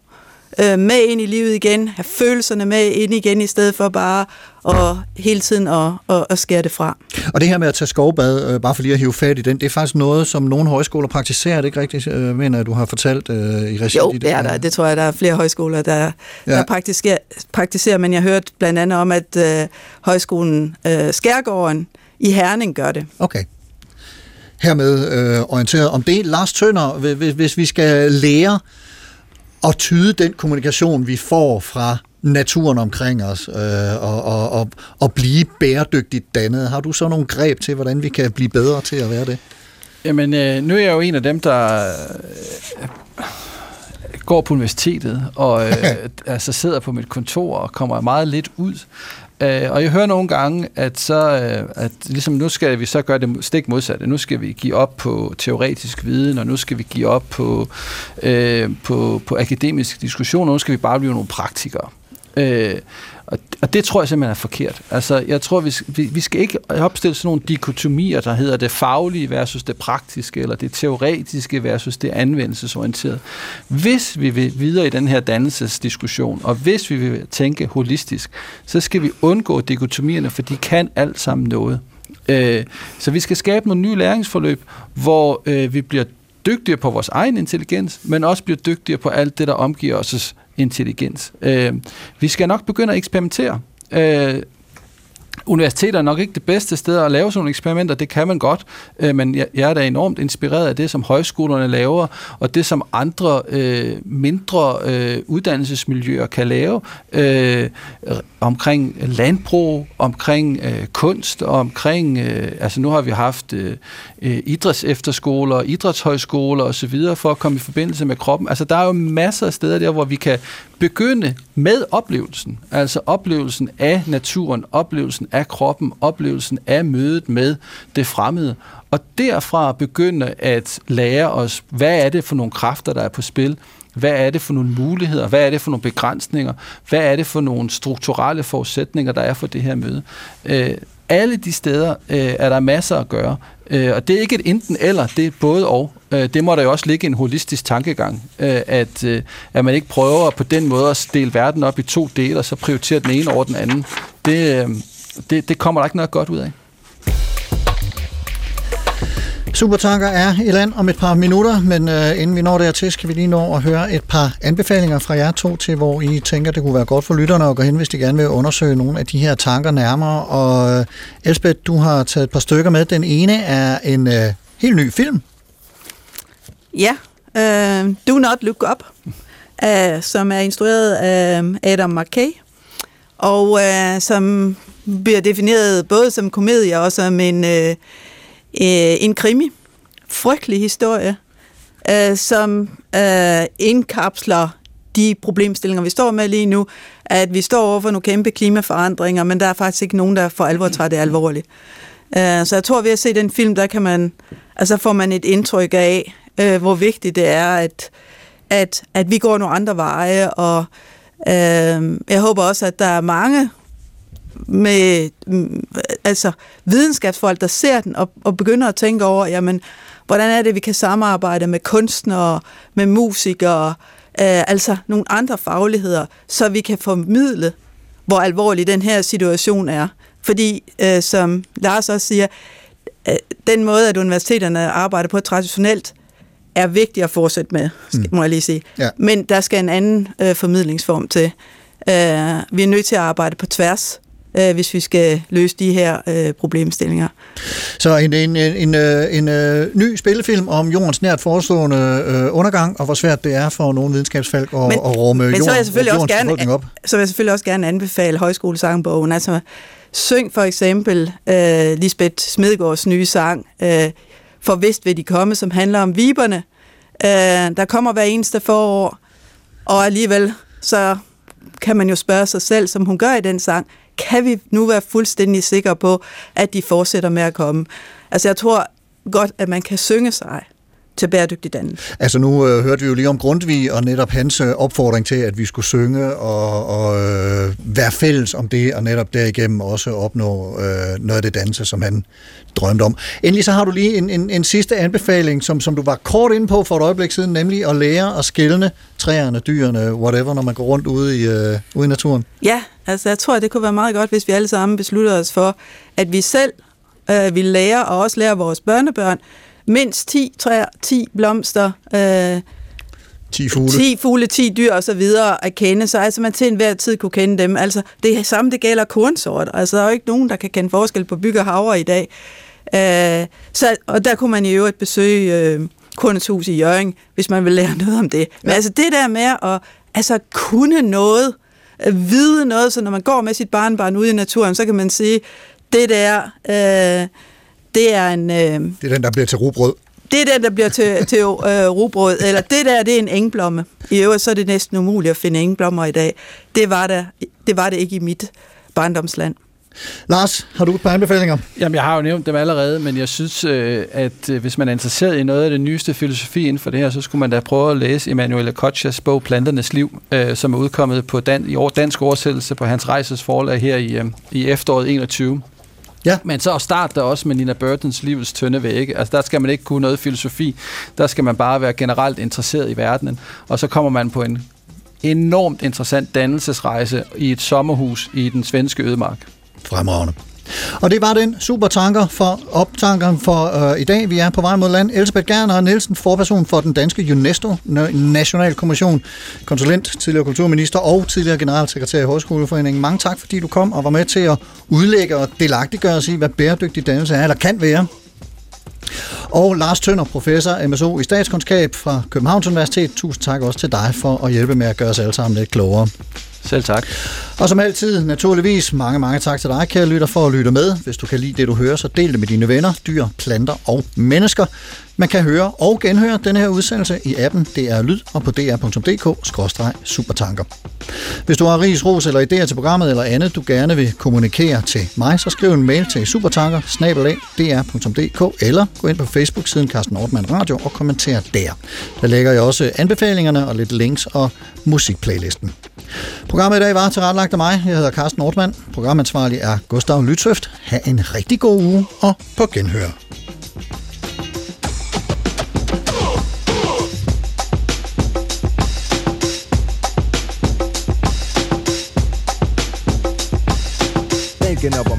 øh, med ind i livet igen, have følelserne med ind igen, i stedet for bare at hele tiden at, at, at skære det fra. Og det her med at tage skovbad, øh, bare for lige at hive fat i den, det er faktisk noget, som nogle højskoler praktiserer, det ikke rigtigt, øh, mener du har fortalt øh, i regi Jo, i det er der. Det tror jeg, der er flere højskoler, der. Ja. der praktiserer, praktiserer, men jeg hørte blandt andet om, at øh, højskolen øh, Skærgården i Herning gør det. Okay. Hermed øh, orienteret om det. Lars Tønder, hvis, hvis vi skal lære at tyde den kommunikation, vi får fra naturen omkring os, øh, og, og, og, og blive bæredygtigt dannet, har du så nogle greb til, hvordan vi kan blive bedre til at være det? Jamen, øh, nu er jeg jo en af dem, der øh, går på universitetet, og øh, altså sidder på mit kontor og kommer meget lidt ud. Øh, og jeg hører nogle gange, at så, øh, at ligesom nu skal vi så gøre det stik modsatte. Nu skal vi give op på teoretisk viden, og nu skal vi give op på, øh, på, på akademisk diskussion, og nu skal vi bare blive nogle praktikere. Øh, og, og det tror jeg simpelthen er forkert. Altså, jeg tror, vi, vi, vi skal ikke opstille sådan nogle dikotomier, der hedder det faglige versus det praktiske, eller det teoretiske versus det anvendelsesorienterede. Hvis vi vil videre i den her dannelsesdiskussion, og hvis vi vil tænke holistisk, så skal vi undgå dikotomierne, for de kan alt sammen noget. Øh, så vi skal skabe nogle nye læringsforløb, hvor øh, vi bliver dygtigere på vores egen intelligens, men også bliver dygtigere på alt det, der omgiver os intelligens. Øh, vi skal nok begynde at eksperimentere. Øh, universiteter er nok ikke det bedste sted at lave sådan nogle eksperimenter, det kan man godt, øh, men jeg, jeg er da enormt inspireret af det, som højskolerne laver, og det, som andre øh, mindre øh, uddannelsesmiljøer kan lave øh, omkring landbrug, omkring øh, kunst, omkring, øh, altså nu har vi haft øh, øh idrætsefterskoler, idrætshøjskoler osv., for at komme i forbindelse med kroppen. Altså der er jo masser af steder der, hvor vi kan begynde med oplevelsen, altså oplevelsen af naturen, oplevelsen af kroppen, oplevelsen af mødet med det fremmede, og derfra begynde at lære os, hvad er det for nogle kræfter, der er på spil, hvad er det for nogle muligheder, hvad er det for nogle begrænsninger, hvad er det for nogle strukturelle forudsætninger, der er for det her møde. Øh, alle de steder øh, er der masser at gøre, øh, og det er ikke et enten eller, det er både og. Øh, det må der jo også ligge en holistisk tankegang, øh, at, øh, at man ikke prøver på den måde at dele verden op i to dele, og så prioritere den ene over den anden. Det, øh, det, det kommer der ikke noget godt ud af. Supertanker er i land om et par minutter, men øh, inden vi når dertil, skal vi lige nå at høre et par anbefalinger fra jer to til, hvor I tænker, det kunne være godt for lytterne at gå hen, hvis de gerne vil undersøge nogle af de her tanker nærmere. Og øh, Elsbeth, du har taget et par stykker med. Den ene er en øh, helt ny film. Ja, øh, Do Not Look Up, øh, som er instrueret af øh, Adam McKay, og øh, som bliver defineret både som komedie og som en, øh, øh, en krimi. Frygtelig historie, øh, som øh, indkapsler de problemstillinger, vi står med lige nu, at vi står over for nogle kæmpe klimaforandringer, men der er faktisk ikke nogen, der for alvor tager det alvorligt. Uh, så jeg tror, ved at se den film, der kan man, altså får man et indtryk af, øh, hvor vigtigt det er, at, at, at vi går nogle andre veje, og øh, jeg håber også, at der er mange med altså videnskabsfolk, der ser den og, og begynder at tænke over, jamen, hvordan er det, vi kan samarbejde med kunstnere, med musikere, øh, altså nogle andre fagligheder, så vi kan formidle, hvor alvorlig den her situation er. Fordi, øh, som Lars også siger, øh, den måde, at universiteterne arbejder på traditionelt, er vigtigt at fortsætte med, mm. må jeg lige sige. Ja. Men der skal en anden øh, formidlingsform til. Øh, vi er nødt til at arbejde på tværs, øh, hvis vi skal løse de her øh, problemstillinger. Så en, en, en, en, øh, en, en ny spillefilm om jordens nært forestående øh, undergang, og hvor svært det er for nogle videnskabsfolk at, men, at rumme men jorden, så vil jeg selvfølgelig også gerne, op. Så vil jeg selvfølgelig også gerne anbefale højskolesangbogen. Altså, syng for eksempel øh, Lisbeth Smedegaards nye sang, øh, for vist vil de komme, som handler om viberne. Øh, der kommer hver eneste forår, og alligevel så kan man jo spørge sig selv, som hun gør i den sang, kan vi nu være fuldstændig sikre på, at de fortsætter med at komme? Altså jeg tror godt, at man kan synge sig til bæredygtig dannelse. Altså nu øh, hørte vi jo lige om Grundtvig og netop hans øh, opfordring til, at vi skulle synge og, og øh, være fælles om det, og netop derigennem også opnå øh, noget af det danse, som han drømte om. Endelig så har du lige en, en, en sidste anbefaling, som, som du var kort inde på for et øjeblik siden, nemlig at lære at skille træerne, dyrene, whatever, når man går rundt ude i, øh, ude i naturen. Ja, altså jeg tror, at det kunne være meget godt, hvis vi alle sammen beslutter os for, at vi selv øh, vil lære, og også lære vores børnebørn, mindst 10 træer, 10 blomster, øh, 10 fugle. 10 fugle, 10 dyr og så videre at kende, så altså man til enhver tid kunne kende dem. Altså det samme, det gælder kornsort. Altså der er jo ikke nogen, der kan kende forskel på byg og havre i dag. Øh, så, og der kunne man i øvrigt besøge øh, Kornets Hus i Jørgen, hvis man vil lære noget om det. Men altså det der med at altså, kunne noget, at vide noget, så når man går med sit barnbarn ude i naturen, så kan man sige, det der, øh, det er en... Øh, det er den, der bliver til rugbrød. Det er den, der bliver til, til øh, rugbrød. Eller det der, det er en engblomme. I øvrigt, så er det næsten umuligt at finde engblommer i dag. Det var, der, det, var det ikke i mit barndomsland. Lars, har du et par anbefalinger? Jamen, jeg har jo nævnt dem allerede, men jeg synes, øh, at øh, hvis man er interesseret i noget af det nyeste filosofi inden for det her, så skulle man da prøve at læse Emanuele Kochas bog Planternes Liv, øh, som er udkommet på dan- i år, dansk oversættelse på Hans Rejses forlag her i, i efteråret 21. Ja. Men så starte der også med Nina Burtons livets tynde vægge. Altså der skal man ikke kunne noget filosofi. Der skal man bare være generelt interesseret i verdenen. Og så kommer man på en enormt interessant dannelsesrejse i et sommerhus i den svenske ødemark. Fremragende. Og det var den supertanker for optankeren for øh, i dag. Vi er på vej mod land. Elisabeth Gerner Nielsen, forperson for den danske UNESCO Nationalkommission, konsulent, tidligere kulturminister og tidligere generalsekretær i Højskoleforeningen. Mange tak, fordi du kom og var med til at udlægge og delagtiggøre os i, hvad bæredygtig dannelse er, eller kan være. Og Lars Tønder, professor MSO i statskundskab fra Københavns Universitet. Tusind tak også til dig for at hjælpe med at gøre os alle sammen lidt klogere. Selv tak. Og som altid, naturligvis, mange, mange tak til dig, kære lytter, for at lytte med. Hvis du kan lide det, du hører, så del det med dine venner, dyr, planter og mennesker. Man kan høre og genhøre denne her udsendelse i appen DR Lyd og på dr.dk-supertanker. Hvis du har ris, ros eller idéer til programmet eller andet, du gerne vil kommunikere til mig, så skriv en mail til supertanker eller gå ind på Facebook-siden Carsten Ortmann Radio og kommenter der. Der lægger jeg også anbefalingerne og lidt links og musikplaylisten. Programmet i dag var tilrettelagt af mig. Jeg hedder Carsten Nordmann. Programansvarlig er Gustav Lytsøft. Ha' en rigtig god uge og på genhør. Thinking of a